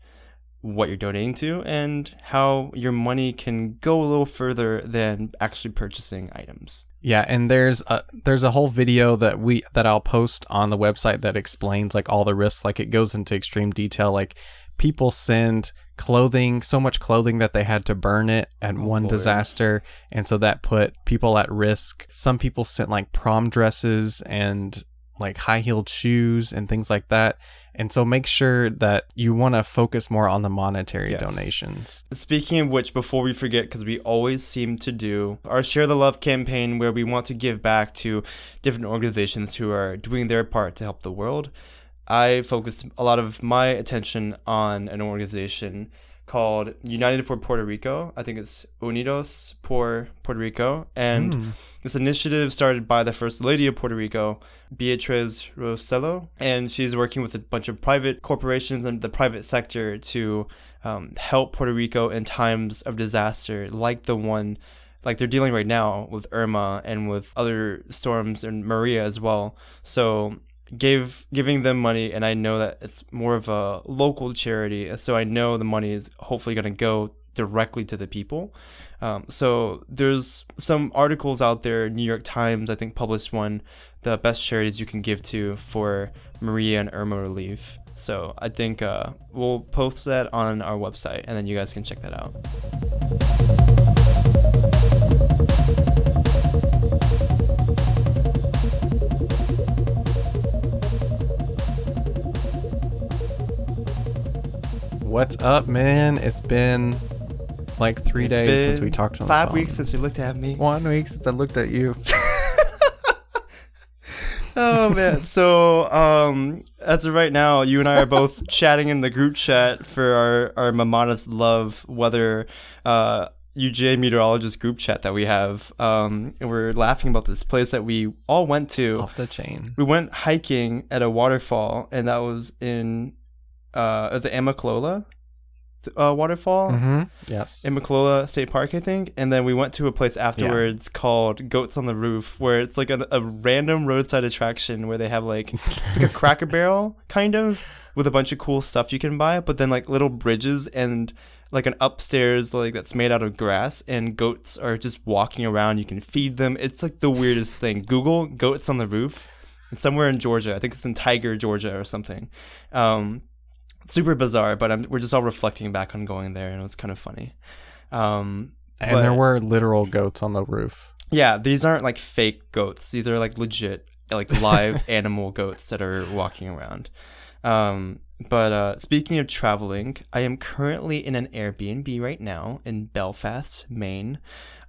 what you're donating to and how your money can go a little further than actually purchasing items. Yeah, and there's a there's a whole video that we that I'll post on the website that explains like all the risks like it goes into extreme detail like people send clothing, so much clothing that they had to burn it at Oh, one boy. disaster. And so that put people at risk. Some people sent like prom dresses and like high heeled shoes and things like that. And so make sure that you want to focus more on the monetary Yes. donations. Speaking of which, before we forget, because we always seem to do our Share the Love campaign where we want to give back to different organizations who are doing their part to help the world. I focus a lot of my attention on an organization called United for Puerto Rico. I think it's Unidos por Puerto Rico. And this initiative started by the First Lady of Puerto Rico, Beatriz Rosselló. And she's working with a bunch of private corporations and the private sector to um, help Puerto Rico in times of disaster like the one like they're dealing right now with Irma and with other storms and Maria as well. So gave giving them money and I know that it's more of a local charity so I know the money is hopefully going to go directly to the people. Um, so there's some articles out there. New York Times, I think, published one, the best charities you can give to for Maria and Irma relief. So I think uh, we'll post that on our website, and then you guys can check that out. What's up, man? It's been like three It's days since we talked on the Five weeks since you looked at me. One week since I looked at you. oh man. So um as of right now, you and I are both chatting in the group chat for our, our Mamada's Love weather uh UJ meteorologist group chat that we have. Um and we're laughing about this place that we all went to. Off the chain. We went hiking at a waterfall and that was in uh the Amicalola uh, waterfall Mm-hmm. Yes. in State Park, I think. And then we went to a place afterwards called Goats on the Roof, where it's like a, a random roadside attraction where they have like, like a Cracker Barrel kind of with a bunch of cool stuff you can buy, but then like little bridges and like an upstairs like that's made out of grass and goats are just walking around. You can feed them. It's like the weirdest thing. Google Goats on the Roof. It's somewhere in Georgia. I think it's in Tiger, Georgia, or something. Um, super bizarre, but I'm, we're just all reflecting back on going there, and it was kind of funny. Um, and there were literal goats on the roof. yeah, these aren't like fake goats. These are like legit, like live animal goats that are walking around. Um, but uh, speaking of traveling, I am currently in an Airbnb right now in Belfast, Maine.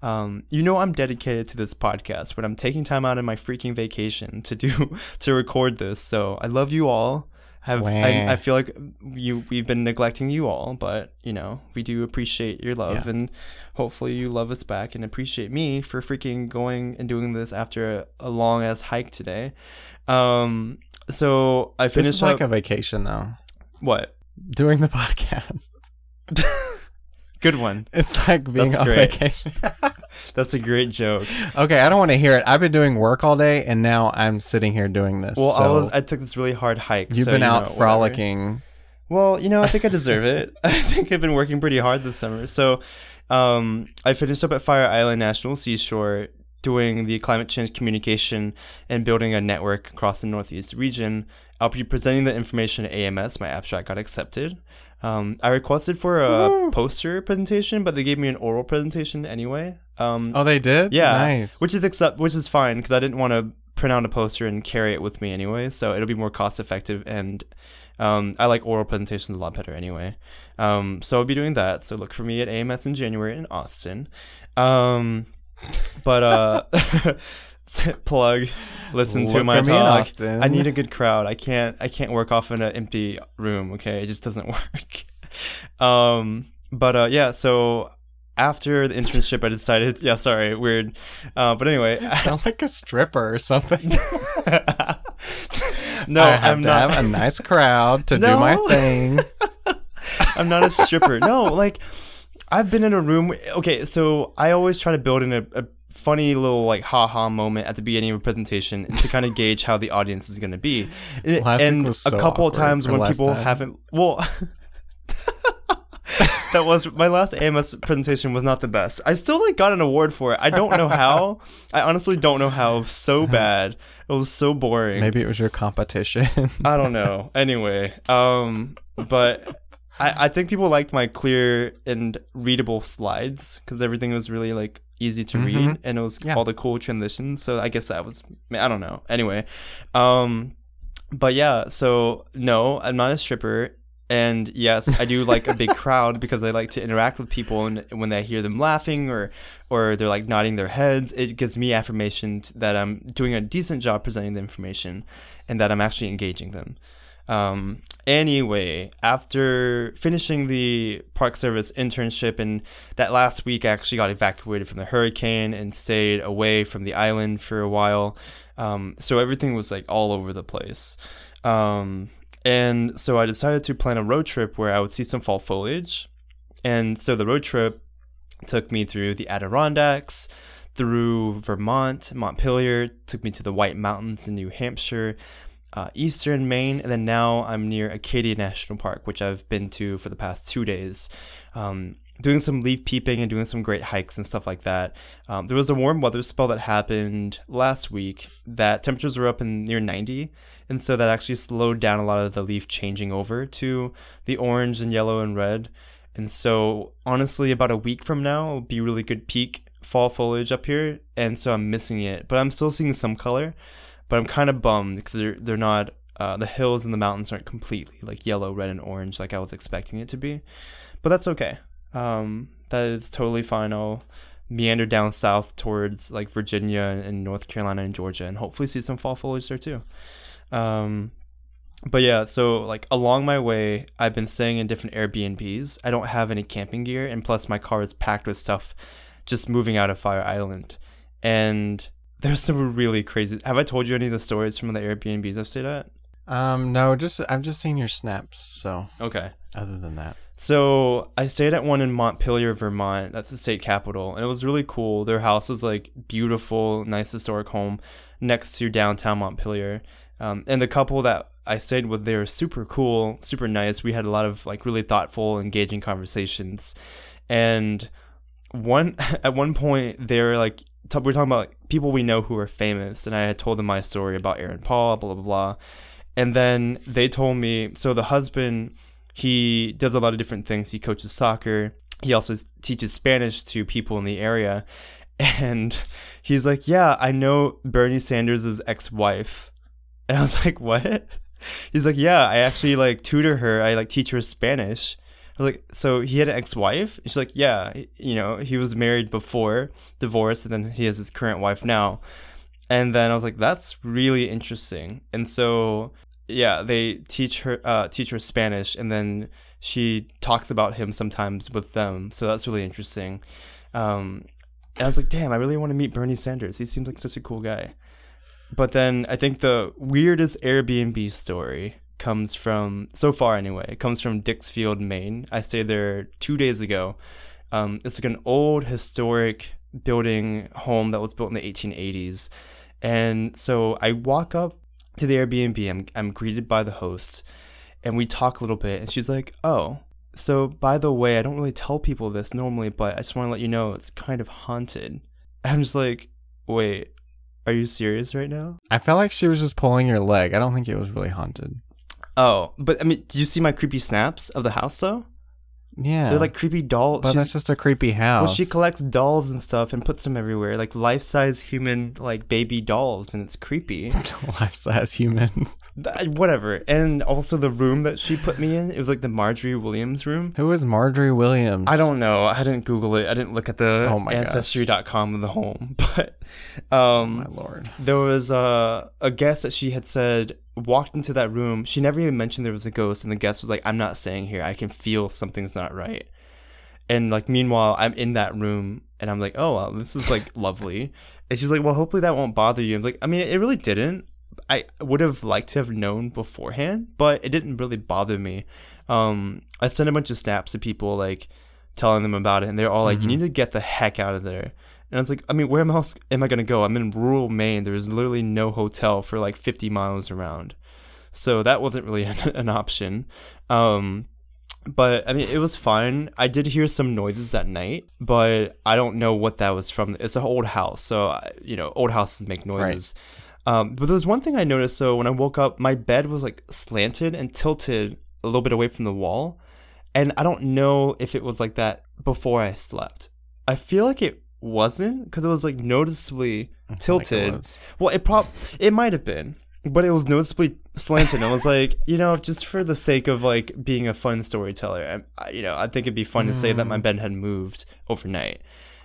Um, you know I'm dedicated to this podcast, but I'm taking time out of my freaking vacation to do to record this. So I love you all. Have Wah. I, I feel like you we've been neglecting you all, but you know we do appreciate your love Yeah. and hopefully you love us back and appreciate me for freaking going and doing this after a, a long ass hike today. Um, so I finished This is like a vacation, though. what Doing the podcast. good one. It's like being That's on great. vacation. That's a great joke. okay, I don't want to hear it. I've been doing work all day, and now I'm sitting here doing this. Well, I was I took this really hard hike. you've so, been you out know, whatever. frolicking. Well, you know, I think I deserve it. I think I've been working pretty hard this summer. So, um, I finished up at Fire Island National Seashore doing the climate change communication and building a network across the Northeast region. I'll be presenting the information at AMS. My abstract got accepted. Um, I requested for a poster presentation, but they gave me an oral presentation anyway. Um, Oh, they did. yeah, nice. Which is accept, which is fine because I didn't want to print out a poster and carry it with me anyway. So it'll be more cost effective, and um, I like oral presentations a lot better anyway. Um, so I'll be doing that. So look for me at AMS in January in Austin. Um, but uh, plug. Listen to my talk. I need a good crowd. I can't. I can't work off in an empty room. Okay, it just doesn't work. um, but uh, yeah. So after the internship, I decided. Yeah, sorry, weird. Uh, but anyway, Sound like a stripper or something. no, I have I'm to not. have a nice crowd to do my thing. I'm not a stripper. no, like I've been in a room. Okay, so I always try to build in a, a funny little like ha ha moment at the beginning of a presentation to kind of gauge how the audience is going to be. And, Last and was a so couple of times when people time. haven't, well. that was my last AMS presentation was not the best. I still like got an award for it. I don't know how. I honestly don't know how. So bad. It was so boring. Maybe it was your competition. I don't know. Anyway, um, but I, I think people liked my clear and readable slides because everything was really like easy to read Mhm. and it was Yeah. all the cool transitions. So I guess that was I don't know. Anyway, um, but yeah. So no, I'm not a stripper. And yes, I do like a big crowd because I like to interact with people, and when I hear them laughing or or they're like nodding their heads, it gives me affirmation that I'm doing a decent job presenting the information, and that I'm actually engaging them. Um, anyway, after finishing the Park Service internship, and that last week I actually got evacuated from the hurricane and stayed away from the island for a while. Um, so everything was like all over the place. Um, and so I decided to plan a road trip where I would see some fall foliage. And so the road trip took me through the Adirondacks, through Vermont, Montpelier, took me to the White Mountains in New Hampshire, uh, eastern Maine, and then now I'm near Acadia National Park, which I've been to for the past two days. Um, doing some leaf peeping and doing some great hikes and stuff like that. Um, there was a warm weather spell that happened last week that temperatures were up in near 90, and so that actually slowed down a lot of the leaf changing over to the orange and yellow and red. And so, honestly, about a week from now will be really good peak fall foliage up here, and so I'm missing it. But I'm still seeing some color, but I'm kind of bummed because they're they're not. Uh, the hills and the mountains aren't completely like yellow, red, and orange like I was expecting it to be, but that's okay. Um, that is totally fine. I'll meander down south towards like Virginia and North Carolina and Georgia, and hopefully see some fall foliage there too. Um, but yeah, so like along my way, I've been staying in different Airbnbs. I don't have any camping gear, and plus my car is packed with stuff just moving out of Fire Island. And there's some really crazy. Have I told you any of the stories from the Airbnbs I've stayed at? um, no, just I've just seen your snaps. So Okay. other than that, So I stayed at one in Montpelier, Vermont. That's the state capital, and it was really cool. Their house was like beautiful, nice historic home next to downtown Montpelier. Um, and the couple that I stayed with, they were super cool, super nice. We had a lot of like really thoughtful, engaging conversations. And one at one point, they were like, t- we are talking about people we know who are famous, and I had told them my story about Aaron Paul, blah blah blah. And then they told me, so the husband he does a lot of different things. He coaches soccer. He also teaches Spanish to people in the area. And he's like, Yeah, I know Bernie Sanders' ex wife. And I was like, What? He's like, Yeah, I actually like tutor her. I like teach her Spanish. I was like, So he had an ex wife? She's like, Yeah, you know, he was married before, divorced, and then he has his current wife now. And then I was like, That's really interesting. And so yeah, they teach her uh, teach her Spanish, and then she talks about him sometimes with them. So that's really interesting. Um, and I was like, damn, I really want to meet Bernie Sanders. He seems like such a cool guy. But then I think the weirdest Airbnb story comes from so far anyway. It comes from Dixfield, Maine. I stayed there two days ago. Um, it's like an old historic building home that was built in the 1880s. And so I walk up to the Airbnb. I'm, I'm greeted by the host, and we talk a little bit. And she's like, "Oh, so by the way, I don't really tell people this normally, but I just want to let you know it's kind of haunted." I'm just like, "Wait, are you serious right now?" I felt like she was just pulling your leg. I don't think it was really haunted. Oh, but I mean, do you see my creepy snaps of the house though? Yeah. They're like creepy dolls. but She's- that's just a creepy house. well, she collects dolls and stuff and puts them everywhere, like life-size human, like baby dolls, and it's creepy. life-size humans. Whatever. And also the room that she put me in, it was like the Marjorie Williams room. Who is Marjorie Williams? I don't know. I didn't Google it. I didn't look at the Oh my ancestry.com of the home. But um, My lord. there was a a guest that she had said walked into that room. She never even mentioned there was a ghost, and the guest was like, "I'm not staying here. I can feel something's not right." And like, meanwhile, I'm in that room, and I'm like, "Oh, wow, this is like lovely." And she's like, "Well, hopefully that won't bother you." I'm like, "I mean, it really didn't. I would have liked to have known beforehand, but it didn't really bother me." Um, I sent a bunch of snaps to people like telling them about it, and they're all like, "You need to get the heck out of there." And I was like, I mean, where else am I gonna go? I'm in rural Maine. There's literally no hotel for like 50 miles around, so that wasn't really an, an option. Um, but I mean, it was fine. I did hear some noises at night, but I don't know what that was from. It's an old house, so I- you know, old houses make noises. Um, but there was one thing I noticed. So when I woke up, my bed was like slanted and tilted a little bit away from the wall, and I don't know if it was like that before I slept. I feel like it wasn't because it was like noticeably Like it tilted. Well, it prob it might have been, but it was noticeably slanted. I was like, you know, just for the sake of like being a fun storyteller, I, I, you know, I think it'd be fun to say that my bed had moved overnight.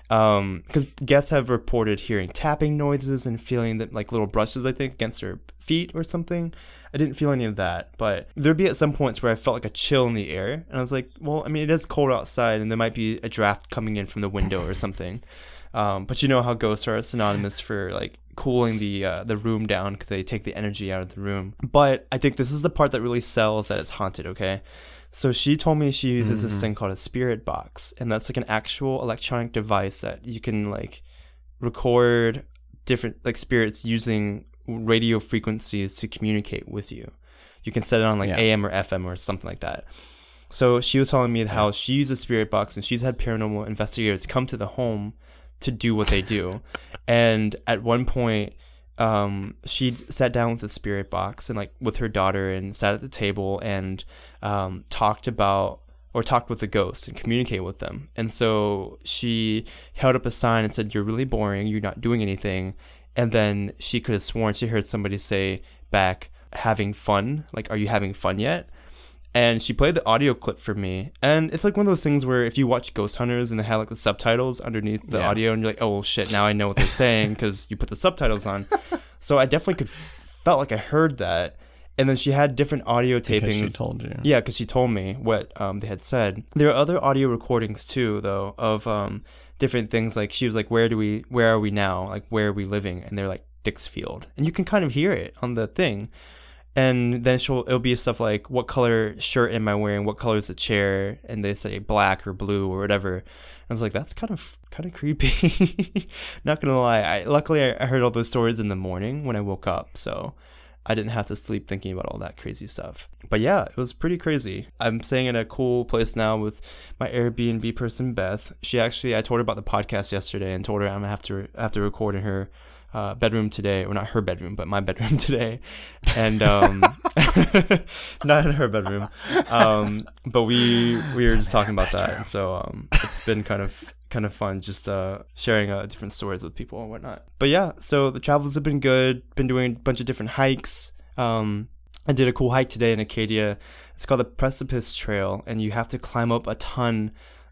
Um, because guests have reported hearing tapping noises and feeling that like little brushes, I think, against their feet or something. I didn't feel any of that, but there'd be at some points where I felt like a chill in the air, and I was like, well, I mean, it is cold outside, and there might be a draft coming in from the window or something. Um, but you know how ghosts are synonymous for like cooling the uh, the room down because they take the energy out of the room. But I think this is the part that really sells that it's haunted. Okay, so she told me she uses this thing called a spirit box, and that's like an actual electronic device that you can like record different like spirits using radio frequencies to communicate with you. You can set it on like Yeah. AM or FM or something like that. So she was telling me how Yes. she uses a spirit box and she's had paranormal investigators come to the home to do what they do. and at one point, um, she sat down with the spirit box and like with her daughter and sat at the table and um, talked about or talked with the ghosts and communicate with them. And so she held up a sign and said, "You're really boring. You're not doing anything." And then she could have sworn she heard somebody say back, "Having fun? Like, are you having fun yet?" And she played the audio clip for me and it's like one of those things where if you watch ghost hunters and they have like the subtitles underneath the Yeah. audio and you're like oh well, shit now i know what they're saying because you put the subtitles on so i definitely could felt like i heard that and then she had different audio Because she told you. yeah, because she told me what um, they had said. There are other audio recordings too, though, of um, different things. Like she was like, "Where do we? Where are we now? Like where are we living?" And they're like Dixfield, and you can kind of hear it on the thing. And then she'll it'll be stuff like, "What color shirt am I wearing? What color is the chair?" And they say black or blue or whatever. I was like, "That's kind of kind of creepy." Not gonna lie. I luckily I, I heard all those stories in the morning when I woke up, so. I didn't have to sleep thinking about all that crazy stuff. But yeah, it was pretty crazy. I'm staying in a cool place now with my Airbnb person Beth. She actually I told her about the podcast yesterday and told her I'm gonna have to have to record in her uh, bedroom today, or not her bedroom, but my bedroom today, and um, not in her bedroom. Um, but we we were just talking about that, and so um, it's been kind of kind of fun just uh, sharing uh, different stories with people and whatnot. But yeah, so the travels have been good. Been doing a bunch of different hikes. Um, I did a cool hike today in Acadia. It's called the Precipice Trail, and you have to climb up a ton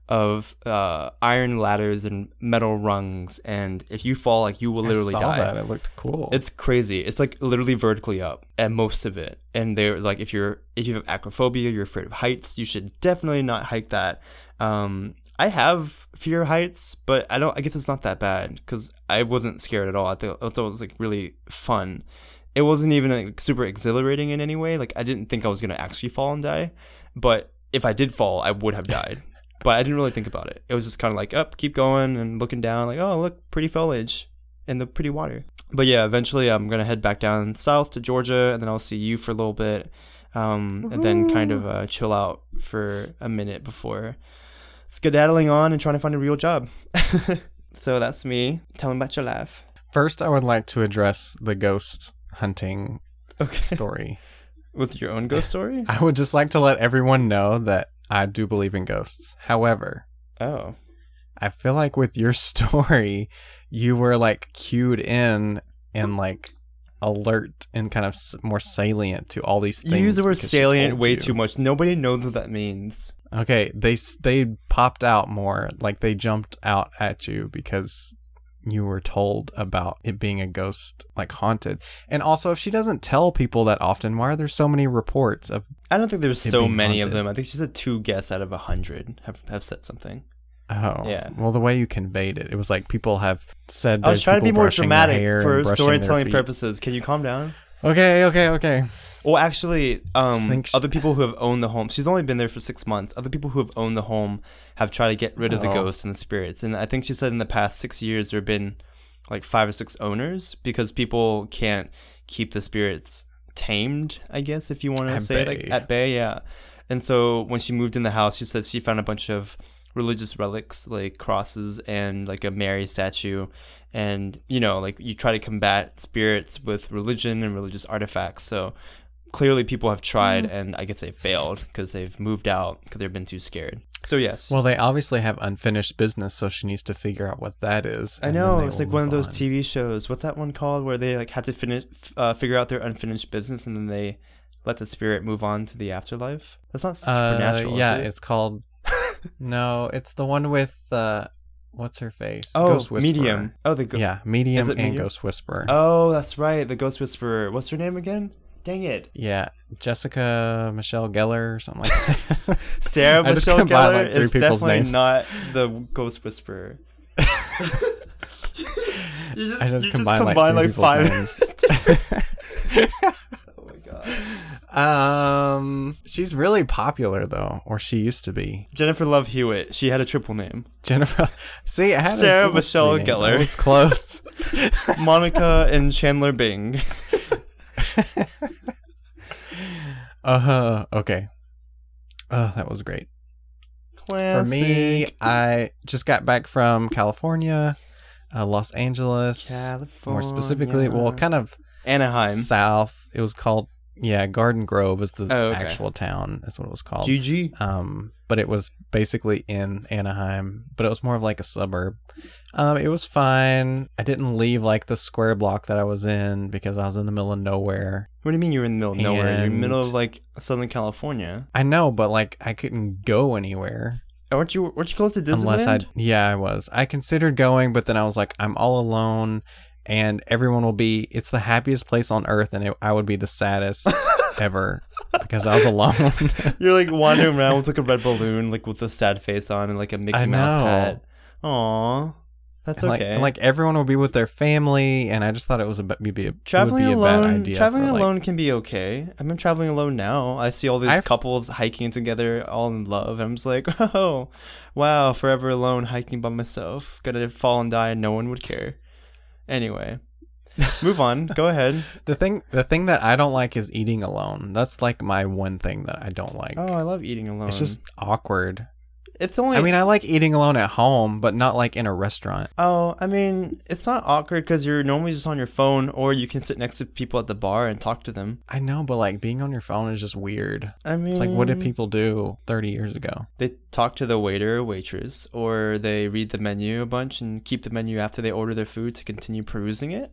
of uh, iron ladders and metal rungs. And if you fall, like you will literally I saw die. that. It looked cool. It's crazy. It's like literally vertically up at most of it. And they're like, if you're if you have acrophobia, you're afraid of heights, you should definitely not hike that. Um, I have fear heights, but I don't. I guess it's not that bad because I wasn't scared at all. I thought I thought it was like really fun. It wasn't even like super exhilarating in any way. Like I didn't think I was gonna actually fall and die, but if I did fall, I would have died. But I didn't really think about it. It was just kind of like up, keep going, and looking down, like oh look, pretty foliage and the pretty water. But yeah, eventually I'm gonna head back down south to Georgia, and then I'll see you for a little bit, um, and then kind of uh, chill out for a minute before skedaddling on and trying to find a real job. so that's me. Tell me about your life. First, I would like to address the ghost hunting Okay. story. With your own ghost story? I would just like to let everyone know that I do believe in ghosts. However, Oh. I feel like with your story, you were like cued in and like alert and kind of more salient to all these things. You use the word salient way you. too much. Nobody knows what that means. Okay, they they popped out more, like they jumped out at you because you were told about it being a ghost, like haunted. And also, if she doesn't tell people that often, why are there so many reports of? I don't think there's so many of them. I think she said two guests out of a hundred have, have said something. Oh, Yeah. Well, the way you conveyed it, it was like people have said. I was trying to be more dramatic for and brushing their storytelling purposes. Can you calm down? Okay, okay, okay. Well, actually, um, other people who have owned the home. She's only been there for six months. Other people who have owned the home have tried to get rid of the Oh. ghosts and the spirits. And I think she said in the past six years there have been like five or six owners because people can't keep the spirits tamed. I guess if you want to At say it like at bay, yeah. And so when she moved in the house, she said she found a bunch of religious relics like crosses and like a Mary statue and you know like you try to combat spirits with religion and religious artifacts so clearly people have tried Mm. and i guess they failed because they've moved out because they've been too scared so yes Well, they obviously have unfinished business, so she needs to figure out what that is. i know it's like one of those on. tv shows what's that one called where they like had to finish uh, figure out their unfinished business and then they let the spirit move on to the afterlife that's not Uh, supernatural yeah, is it? it's called. no, it's the one with uh, what's her face? oh Ghost Whisperer. medium oh the go- Yeah, medium it and Medium? Ghost Whisperer. oh that's right the ghost whisperer what's her name again dang it Yeah, Jessica Michelle Gellar or something like that. Sarah Michelle Gellar like, is definitely names. not the Ghost Whisperer. you just, I just you combined, like, combined, three like, people's five. names. oh my god. um, she's really popular though, or she used to be. Jennifer Love Hewitt. She had a triple name. Jennifer. See, I had a- Sarah Michelle Gellar. names. I Gellar. was close. Monica and Chandler Bing. Uh huh. Okay. Oh, that was great. Classic. For me, I just got back from California, uh, Los Angeles, California. more specifically. Well, kind of Anaheim. south. It was called yeah, Garden Grove is the Oh, okay. actual town. That's what it was called. GG. um, but it was basically in Anaheim, but it was more of like a suburb. Um, it was fine. I didn't leave like the square block that I was in because I was in the middle of nowhere. What do you mean you're in the middle of nowhere? You're in the middle of like Southern California. I know, but like I couldn't go anywhere Aren't you? Weren't you close to Disneyland? unless I. Yeah, I was. I considered going, but then I was like, I'm all alone, and everyone will be. It's the happiest place on earth, and it, I would be the saddest ever because I was alone. You're like wandering around with like a red balloon, like with a sad face on and like a Mickey I Mouse know. hat. Aw, that's and okay. like, and like everyone will be with their family, and I just thought it was a be be a, traveling would alone, bad idea. traveling for, like- alone can be okay. I've been traveling alone now. I see all these I've- couples hiking together, all in love. And I'm just like, oh, wow, forever alone, hiking by myself. Gonna fall and die, and no one would care. Anyway, move on. Go ahead. The thing, the thing that I don't like is eating alone. That's like my one thing that I don't like. Oh, I love eating alone. it's just awkward. It's only. I mean, I like eating alone at home, but not like in a restaurant. Oh, I mean, it's not awkward because you're normally just on your phone, or you can sit next to people at the bar and talk to them. I know, but like being on your phone is just weird. I mean, It's like, what did people do 30 years ago? They talk to the waiter or waitress, or they read the menu a bunch and keep the menu after they order their food to continue perusing it,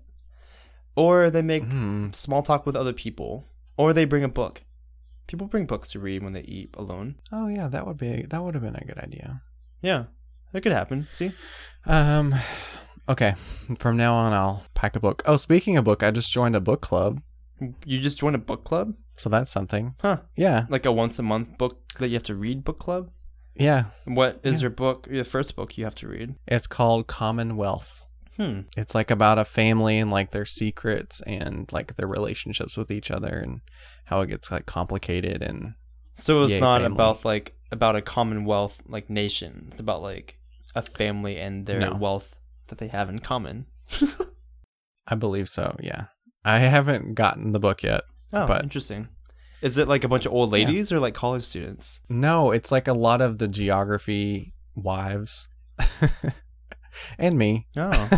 or they make Hmm. small talk with other people, or they bring a book. People bring books to read when they eat alone. Oh yeah, that would be that would have been a good idea. Yeah, that could happen. See, Um, okay. From now on, I'll pack a book. Oh, speaking of book, I just joined a book club, you just joined a book club, so that's something. huh? Yeah, Like a once a month book that you have to read book club. yeah. What is Yeah. your book? Your first book you have to read? It's called Commonwealth. Hmm. It's like about a family and like their secrets and like their relationships with each other and how it gets like complicated and So it's not family. about like about a commonwealth like nation. It's about like a family and their No. wealth that they have in common. I believe so. Yeah, I haven't gotten the book yet. Oh, But- interesting. Is it like a bunch of old Yeah. ladies or like college students? No, it's like a lot of the geography wives and me. Oh,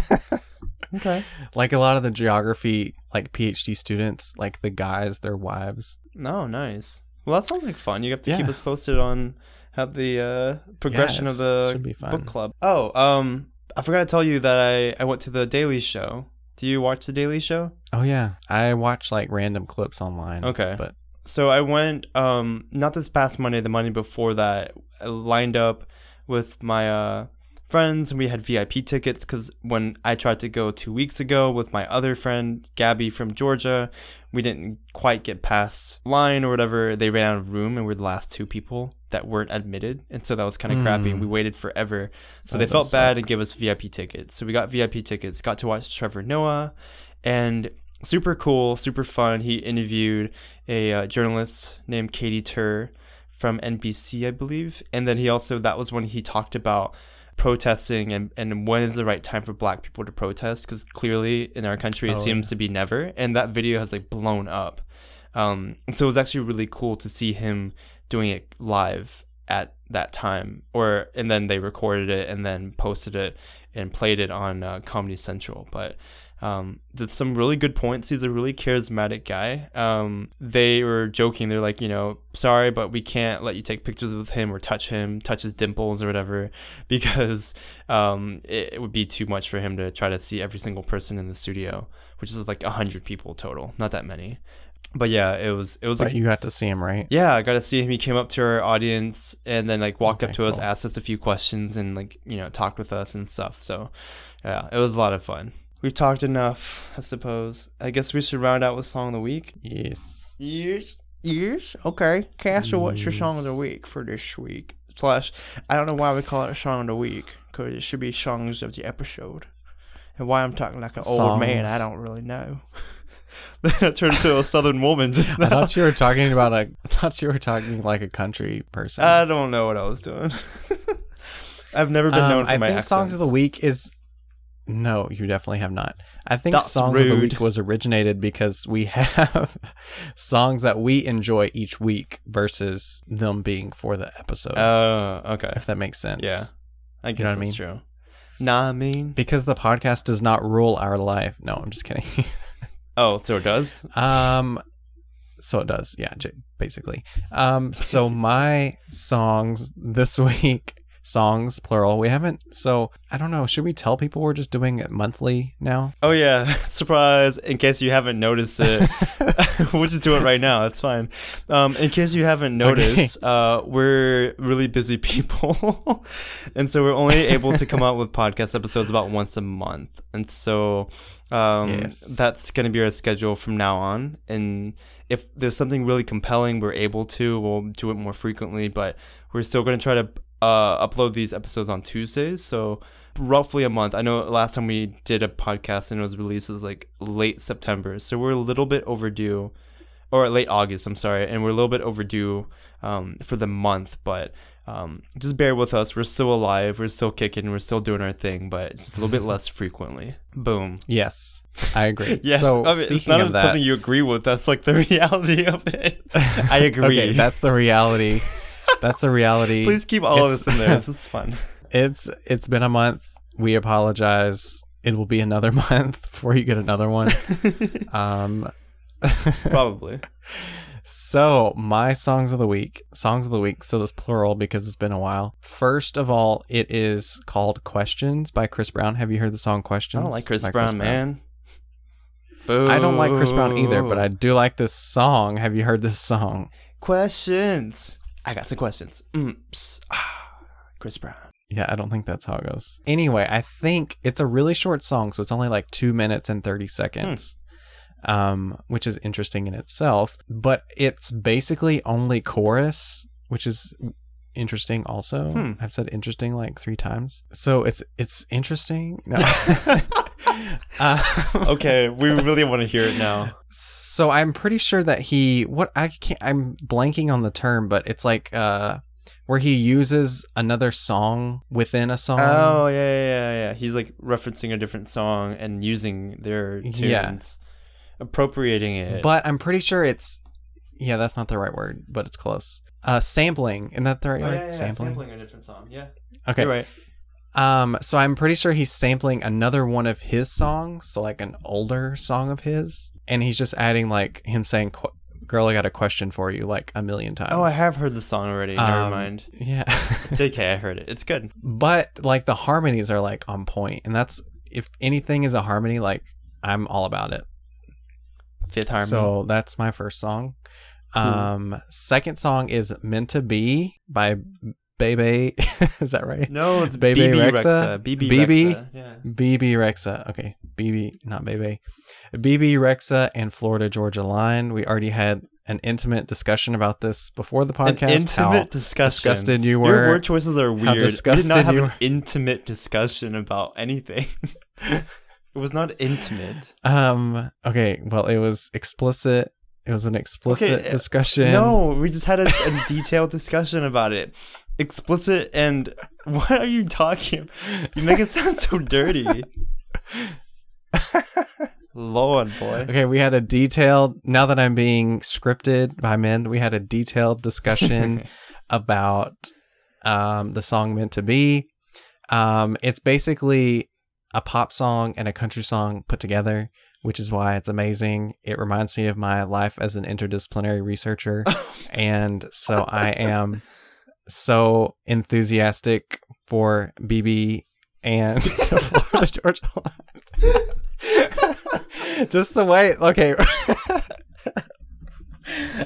okay. Like a lot of the geography like PhD students, like the guys, their wives. No, nice. Well, that sounds like fun. You have to keep us posted on Have the uh, progression Yes, of the book club. Oh, um, I forgot to tell you that I I went to the Daily Show. Do you watch the Daily Show? Oh yeah, I watch like random clips online. Okay. but So I went um not this past Monday, the Monday before that. I lined up with my uh friends and we had VIP tickets cuz when I tried to go 2 weeks ago with my other friend Gabby from Georgia, we didn't quite get past line or whatever. They ran out of room and we're the last two people that weren't admitted. And so that was kind of crappy and we waited forever. So That they felt bad suck. and gave us VIP tickets. So we got VIP tickets, got to watch Trevor Noah and super cool, super fun. He interviewed a uh, journalist named Katy Tur from NBC, I believe, and then he also that was when he talked about protesting and, and when is the right time for black people to protest? Because clearly in our country it Oh, seems to be never and that video has like blown up. Um and so it was actually really cool to see him doing it live at that time or and then they recorded it and then posted it and played it on uh, comedy central. But um, there's some really good points. He's a really charismatic guy. Um, they were joking. They're like, you know, sorry, but we can't let you take pictures with him or touch him, touch his dimples or whatever, because um, it, it would be too much for him to try to see every single person in the studio, which is like a hundred people total, not that many. But yeah, it was it was but you got to see him, right? yeah, I got to see him. He came up to our audience and then like walked up Okay, to us, asked us a few questions, and like you know talked with us and stuff. So yeah, it was a lot of fun. We've talked enough, I suppose. I guess we should round out with song of the week. Yes. Yes, yes, okay. Castle, what's your song of the week for this week? Slash, I don't know why we call it a song of the week because it should be songs of the episode. And why I'm talking like an old man, I don't really know. I turned into a southern woman just now. I now. thought you were talking about a. I thought you were talking like a country person. I don't know what I was doing. I've never been known Um, for I my think songs of the week is. No, you definitely have not. I think That's songs of the week was originated because we have songs that we enjoy each week versus them being for the episode. Oh, okay. if that makes sense. Yeah. I guess know what I that's mean? true. Nah, I mean. Because the podcast does not rule our life. No, I'm just kidding. Oh, so it does? Um, so it does, yeah, basically. Um, so my songs this week, songs plural. We haven't. So I don't know. Should we tell people we're just doing it monthly now? Oh, yeah. Surprise. In case you haven't noticed it, we'll just do it right now. It's fine. Um, in case you haven't noticed, uh, we're really busy people. and so we're only able to come out with podcast episodes about once a month. And so um, Yes. that's going to be our schedule from now on. And if there's something really compelling, we're able to, we'll do it more frequently. But we're still going to try to uh, upload these episodes on Tuesdays. So roughly a month. I know last time we did a podcast and it was released was like late September. So we're a little bit overdue or late August, I'm sorry, and we're a little bit overdue um, for the month, but um, just bear with us. We're still alive, we're still kicking, we're still doing our thing, but it's just a little bit less frequently. Boom. Yes, I agree. Yes, So I mean, it's not of that, something you agree with. That's like the reality of it. I agree. okay, that's the reality. That's the reality. Please keep all of this in there. This is fun. It's it's been a month. We apologize. It will be another month before you get another one. um, Probably. so my songs of the week, songs of the week. So this plural because it's been a while. First of all, it is called "Questions" by Chris Brown. Have you heard the song Questions? I don't like Chris by Brown, man. Boo. I don't like Chris Brown either, but I do like this song. Have you heard this song? questions. I got some questions. Mm, ah, Chris Brown. Yeah, I don't think that's how it goes. Anyway, I think it's a really short song, so it's only like two minutes and 30 seconds, um, which is interesting in itself. But it's basically only chorus, which is interesting also. Hmm. I've said interesting like three times. So it's it's interesting. No. uh, Okay, we really want to hear it now. so I'm pretty sure that he what I can't I'm blanking on the term, but it's like uh where he uses another song within a song. Oh yeah, yeah, yeah, yeah. He's like referencing a different song and using their tunes, Yeah. appropriating it. But I'm pretty sure it's yeah, that's not the right word, but it's close. Uh sampling. Isn't that the right Oh, word? yeah, yeah, sampling. sampling a different song. Yeah, Okay. you're right. Um so I'm pretty sure he's sampling another one of his songs, so like an older song of his, and he's just adding like him saying qu- "Girl, I Got a Question for You" like a million times. Oh, I have heard the song already. Never Um, mind. Yeah. JK, I heard it. It's good. but like the harmonies are like on point, and that's if anything is a harmony, like I'm all about it. Fifth Harmony. So that's my first song. Um, second song is "Meant to Be" by Bebe. is that right? no, it's Bebe BB Rexha? Rexa. BB BB? Rexha. Yeah. BB Rexha. Okay, BB, not Bebe. BB Rexha and Florida Georgia Line. We already had an intimate discussion about this before the An podcast. intimate how discussion. disgusted you Your were. word choices are weird. we did disgusted not have you an were. intimate discussion about anything. it was not intimate. Um. Okay. Well, it was explicit. It was an explicit uh, discussion. No, we just had a, a detailed discussion about it. Explicit and what are you talking? You make it sound so dirty. Lord, boy. Okay, we had a detailed. Now that I'm being scripted by men, we had a detailed discussion about um, the song "Meant to Be." Um, it's basically a pop song and a country song put together, which is why it's amazing. It reminds me of my life as an interdisciplinary researcher, and so I am so enthusiastic for Bebe and Florida Georgia Line. Just the way, okay.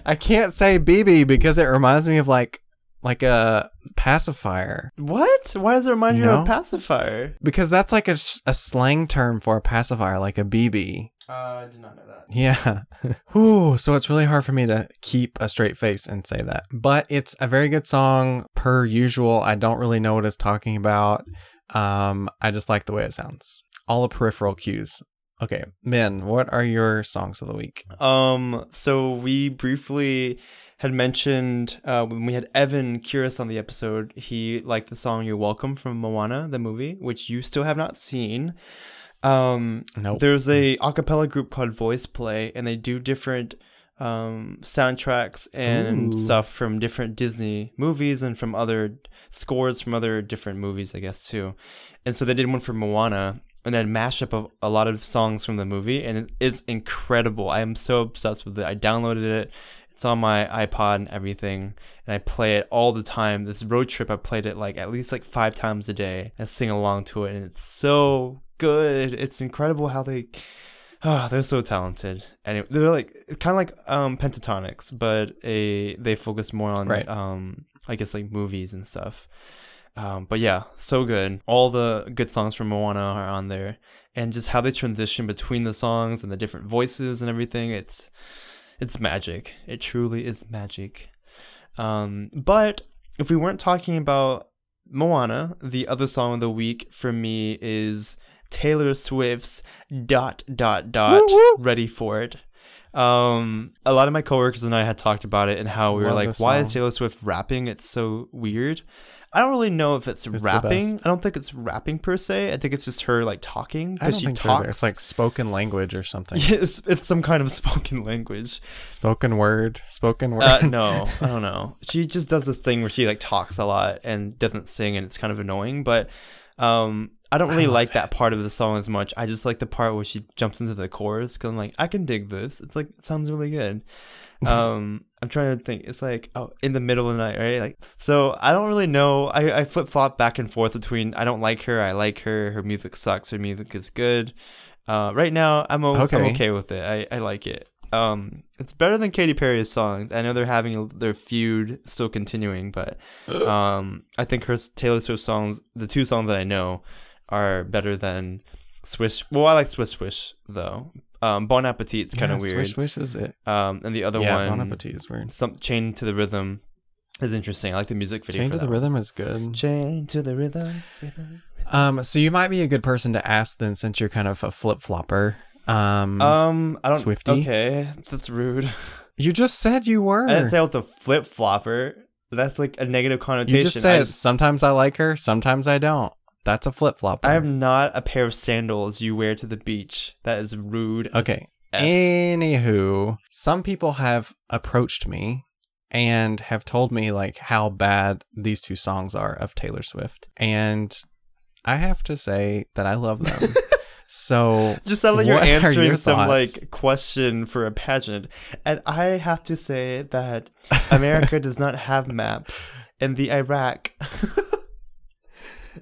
I can't say Bebe because it reminds me of like like a pacifier What? Why does it remind you, You of a pacifier? because that's like a, a slang term for a pacifier, like a BB. Uh, I did not know that. Yeah. Ooh, so it's really hard for me to keep a straight face and say that. But it's a very good song per usual. I don't really know what it's talking about. Um, I just like the way it sounds. All the peripheral cues. Okay, men, what are your songs of the week? Um, so we briefly had mentioned uh, when we had Evan Curious on the episode, he liked the song "You're Welcome" from Moana, the movie, which you still have not seen. Um, Nope. there's a a cappella group called VoicePlay, and they do different um soundtracks and Ooh. stuff from different Disney movies and from other scores from other different movies, I guess too. And so they did one for Moana and then mashup of a lot of songs from the movie, and it's incredible. I am so obsessed with it. I downloaded it. It's on my iPod and everything, and I play it all the time. This road trip, I played it like at least like five times a day. I sing along to it, and it's so good. It's incredible how they, oh, they're so talented. And they're like kind of like um Pentatonix, but a they focus more on Right. um I guess like movies and stuff. Um, but yeah, so good. All the good songs from Moana are on there, and just how they transition between the songs and the different voices and everything. It's it's magic. It truly is magic. Um, but if we weren't talking about Moana, the other song of the week for me is Taylor Swift's dot dot dot ready for it. Um, a lot of my coworkers and I had talked about it and how we were Love like, why is. Taylor Swift rapping? It's so weird. I don't really know if it's, the rapping. I don't think it's rapping per se. I think it's just her like talking because she think so talks. It's like spoken language or something. Yeah, it's, it's some kind of spoken language. Spoken word. Spoken word. Uh, no, I don't know. She just does this thing where she like talks a lot and doesn't sing, and it's kind of annoying. But um, I don't really love like that part of the song as much. I just like the part where she jumps into the chorus because I'm like, I can dig this. It's like it sounds really good. Um, I'm trying to think. It's like oh, in the middle of the night, right? Like so. I don't really know. I I flip flop back and forth between I don't like her, I like her. Her music sucks. Her music is good. Uh, right now I'm, o- I'm Okay. okay with it. I, I like it. Um, it's better than Katy Perry's songs. I know they're having their feud still continuing, but um, I think her Taylor Swift songs, the two songs that I know, are better than Swish. Well, I like Swish Swish though. Um, Bon Appetit's kind Yeah, of weird. Swish Swish is it. Um, and the other yeah, one, Bon Appetit is weird. some Chain to the Rhythm, is interesting. I like the music video. Chain to the one. rhythm is good. Chain to the rhythm. rhythm. Um, so you might be a good person to ask then, since you're kind of a flip flopper. Um, Um, I don't. Swiftie? Okay, that's rude. you just said you were. I didn't say I was a flip flopper. That's like a negative connotation. you just I said just- sometimes I like her, sometimes I don't. That's a flip flop. I am not a pair of sandals you wear to the beach. That is rude. Okay. F. Anywho, some people have approached me and have told me like how bad these two songs are of Taylor Swift. And I have to say that I love them. So Just sound like you're answering your some thoughts? like question for a pageant. And I have to say that America does not have maps in the Iraq.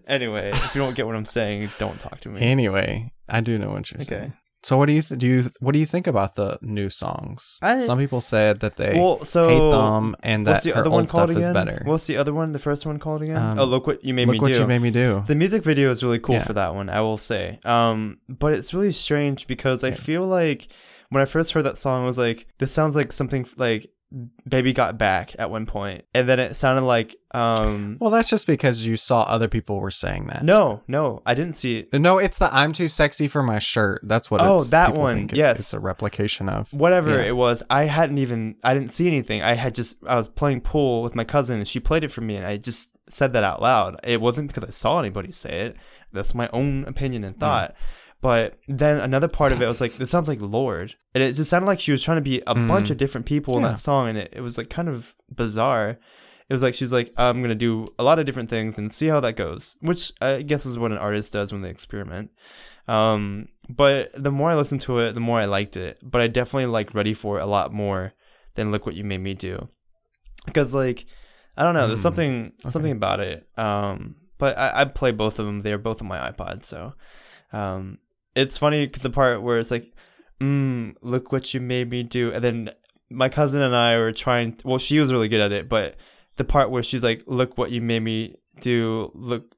anyway, if you don't get what I'm saying, don't talk to me. Anyway, I do know what you're Okay. saying. So what do you th- do? You what do you think about the new songs? I- Some people said that they well, so hate them and that the her old stuff called is better. What's the other one? The first one called again? Um, oh, look what you made Look me what do. you made me do. The music video is really cool Yeah. for that one, I will say. Um, but it's really strange because I Yeah. feel like when I first heard that song, I was like, this sounds like something like Baby Got Back at one point, and then it sounded like um, Well, that's just because you saw other people were saying that. no, no, I didn't see it. No, it's the "I'm too sexy for my shirt." That's what. Oh, that one, it- yes. it's a replication of. Whatever Yeah. it was, I hadn't even I didn't see anything. I had just I was playing pool with my cousin, and she played it for me, and I just said that out loud. It wasn't because I saw anybody say it. That's my own opinion and thought. But then another part of it was like, it sounds like Lorde. And it just sounded like she was trying to be a bunch Mm. of different people in that song. And it, it was like kind of bizarre. It was like, she's like, I'm going to do a lot of different things and see how that goes, which I guess is what an artist does when they experiment. Um, but the more I listened to it, the more I liked it. But I definitely like Ready for It a lot more than Look What You Made Me Do. Because, like, I don't know, there's Mm, something okay. something about it. Um, but I, I play both of them. They're both on my iPod, so um, it's funny the part where it's like, mm, look what you made me do, and then my cousin and I were trying. Well, she was really good at it, but the part where she's like, look what you made me do, look,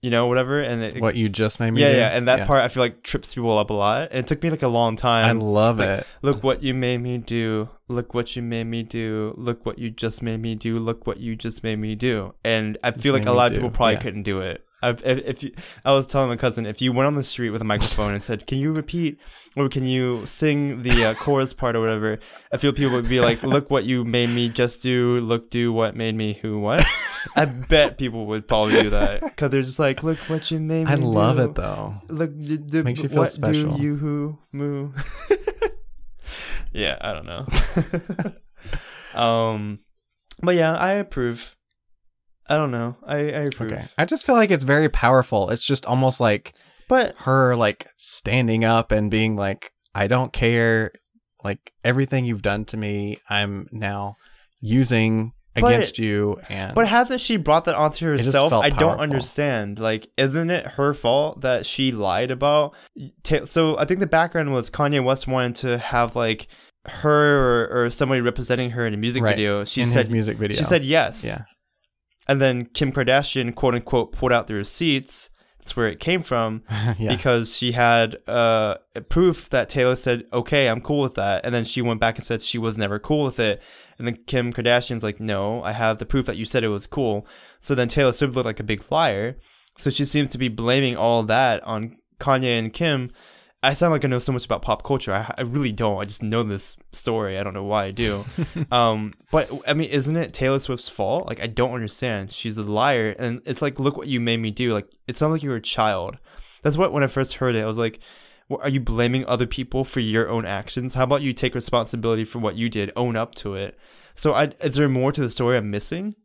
you know, whatever, and it, What you just made me yeah, do. yeah, yeah, and that part I feel like trips people up a lot, and it took me like a long time. I love like, it. Look what you made me do. Look what you made me do. Look what you just made me do. Look what you just made me do. And I Just feel like a lot of do, people probably yeah. couldn't do it. If, if you, I was telling my cousin, if you went on the street with a microphone and said, "Can you repeat or can you sing the uh, chorus part or whatever?" I feel people would be like, "Look what you made me just do. Look do what made me who what." I bet people would probably do that because they're just like, "Look what you made me." I love do. it though. Look, d- d- Makes you feel what special. Do you who moo? yeah, I don't know. um, but yeah, I approve. I don't know. I I approve. Okay. I just feel like it's very powerful. It's just almost like But her like standing up and being like, I don't care. Like everything you've done to me, I'm now using But- against you. And but hasn't she brought that onto herself? I don't understand. Like, isn't it her fault that she lied about? So I think the background was Kanye West wanted to have like her or, or somebody representing her in a music Right. video. She in said his music video. she said yes. yeah. And then Kim Kardashian, quote unquote, pulled out the receipts. That's where it came from yeah. because she had uh, proof that Taylor said, okay, I'm cool with that. And then she went back and said she was never cool with it. And then Kim Kardashian's like, no, I have the proof that you said it was cool. So then Taylor Swift looked like a big liar. So she seems to be blaming all that on Kanye and Kim. I sound like I know so much about pop culture. I, I really don't. I just know this story. I don't know why I do. um, but I mean, isn't it Taylor Swift's fault? Like, I don't understand. She's a liar, and it's like, look what you made me do. Like, it sounds like you were a child. That's what when I first heard it, I was like, well, are you blaming other people for your own actions? How about you take responsibility for what you did, own up to it? So, I, is there more to the story I'm missing?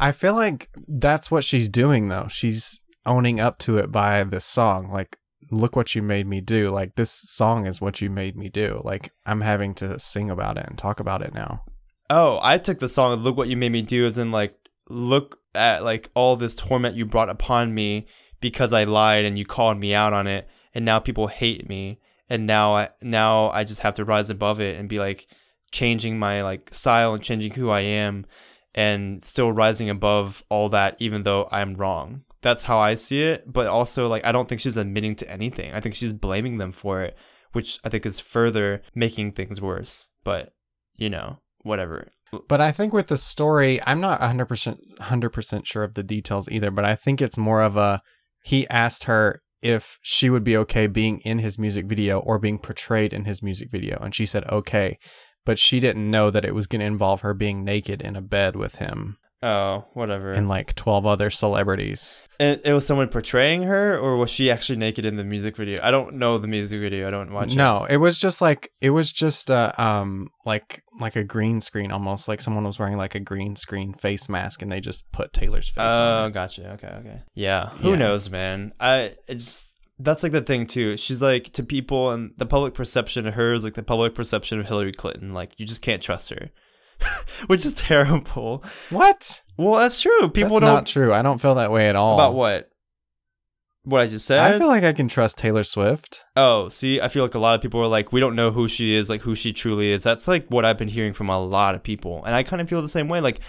I feel like that's what she's doing though. She's owning up to it by this song. Like, look what you made me do. Like this song is what you made me do. Like I'm having to sing about it and talk about it now. Oh, I took the song "Look What You Made Me Do" as in like, look at like all this torment you brought upon me because I lied and you called me out on it, and now people hate me, and now I now I just have to rise above it and be like changing my like style and changing who I am, and still rising above all that, even though I'm wrong. That's how I see it. But also, like, I don't think she's admitting to anything. I think she's blaming them for it, which I think is further making things worse. But you know, whatever. But I think with the story, I'm not 100% 100% sure of the details either, but I think it's more of a he asked her if she would be okay being in his music video or being portrayed in his music video and she said okay, but she didn't know that it was going to involve her being naked in a bed with him Oh, whatever. and like 12 other celebrities. it, it was someone portraying her, or was she actually naked in the music video? I don't know the music video. I don't watch it. No, it was just like it was just uh, um like like a green screen almost like someone was wearing like a green screen face mask and they just put Taylor's face Oh, on. it. gotcha. Okay, okay. Yeah. Who Yeah. knows, man? I it just that's like the thing too. She's like to people and the public perception of her is like the public perception of Hillary Clinton. Like you just can't trust her, which is terrible. What? Well, that's true. People That's don't not true. I don't feel that way at all. about what. What I just said. I feel like I can trust Taylor Swift. Oh, see, I feel like a lot of people are like, we don't know who she is, like who she truly is. That's like what I've been hearing from a lot of people, and I kind of feel the same way. Like,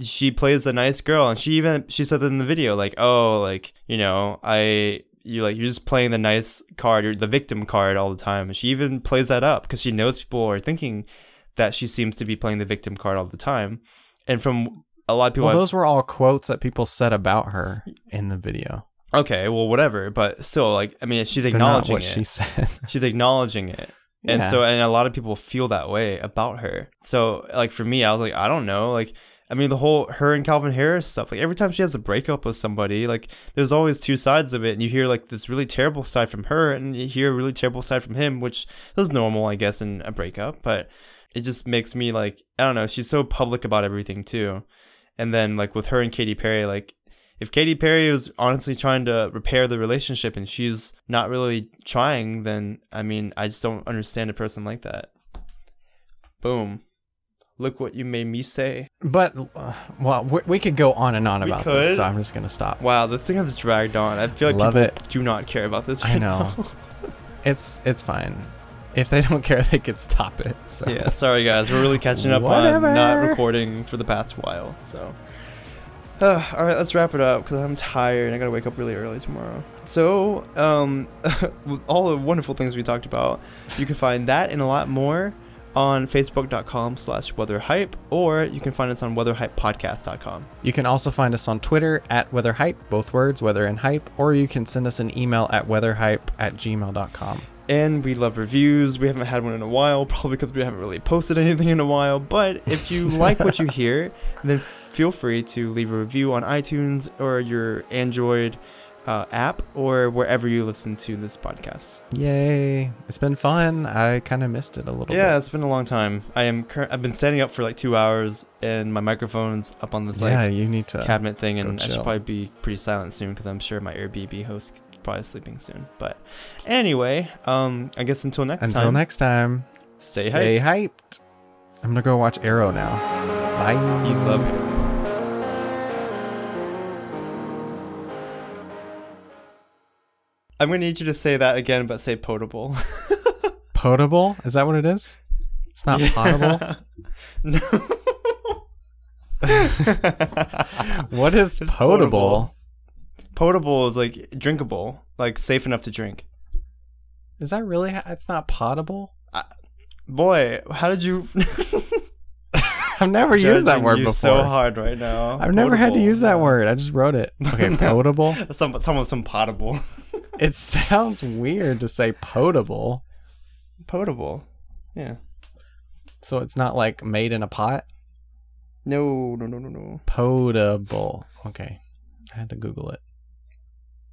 she plays a nice girl, and she even she said that in the video, like, oh, like you know, I you like you're just playing the nice card, or the victim card all the time. And she even plays that up because she knows people are thinking that she seems to be playing the victim card all the time, and from a lot of people, Well, I've- those were all quotes that people said about her in the video. okay, well, whatever, but still, like, I mean, she's acknowledging what it. she said. she's acknowledging it and Yeah. so and a lot of people feel that way about her so like for me i was like i don't know like i mean the whole her and calvin harris stuff like every time she has a breakup with somebody like there's always two sides of it and you hear like this really terrible side from her and you hear a really terrible side from him which is normal i guess in a breakup but it just makes me like i don't know she's so public about everything too and then like with her and Katy Perry, like if Katy Perry was honestly trying to repair the relationship and she's not really trying, then I mean, I just don't understand a person like that. Boom. Look what you made me say. But uh, well, we, we could go on and on We about could. this, so I'm just gonna stop. Wow, this thing has dragged on. I feel like Love people it. do not care about this right I know. now. It's it's fine. If they don't care, they could stop it. So yeah, sorry guys. We're really catching up Whatever. on not recording for the past while. So, uh, all right, let's wrap it up because I'm tired I gotta wake up really early tomorrow. So, um, all the wonderful things we talked about, you can find that and a lot more on facebook.com slash weatherhype or you can find us on weatherhypepodcast.com You can also find us on Twitter at weatherhype, both words, weather and hype, or you can send us an email at weatherhype at gmail.com. and we love reviews we haven't had one in a while probably because we haven't really posted anything in a while but if you like what you hear then feel free to leave a review on itunes or your android uh, app or wherever you listen to this podcast Yay. It's been fun. I kind of missed it a little yeah bit. it's been a long time i am cur- i've been standing up for like two hours and my microphone's up on this yeah, like you need to. cabinet thing and i should probably be pretty silent soon because i'm sure my airbnb host probably sleeping soon but anyway um i guess until next Until time next time, stay, stay hyped. hyped. I'm gonna go watch Arrow now. Bye. You love it. I'm gonna need you to say that again, but say potable. Potable? Is that what it is? It's not potable. no. What is It's potable? Potable is like drinkable, like safe enough to drink. Is that really? It's not potable. Boy, how did you I've never used that word you before. So hard right now. I've never had to use that word. I just wrote it. Okay, potable. Some, some, some potable. It sounds weird to say potable. potable. Yeah. So it's not like made in a pot. No, no, no, no, no. Potable. Okay, I had to Google it.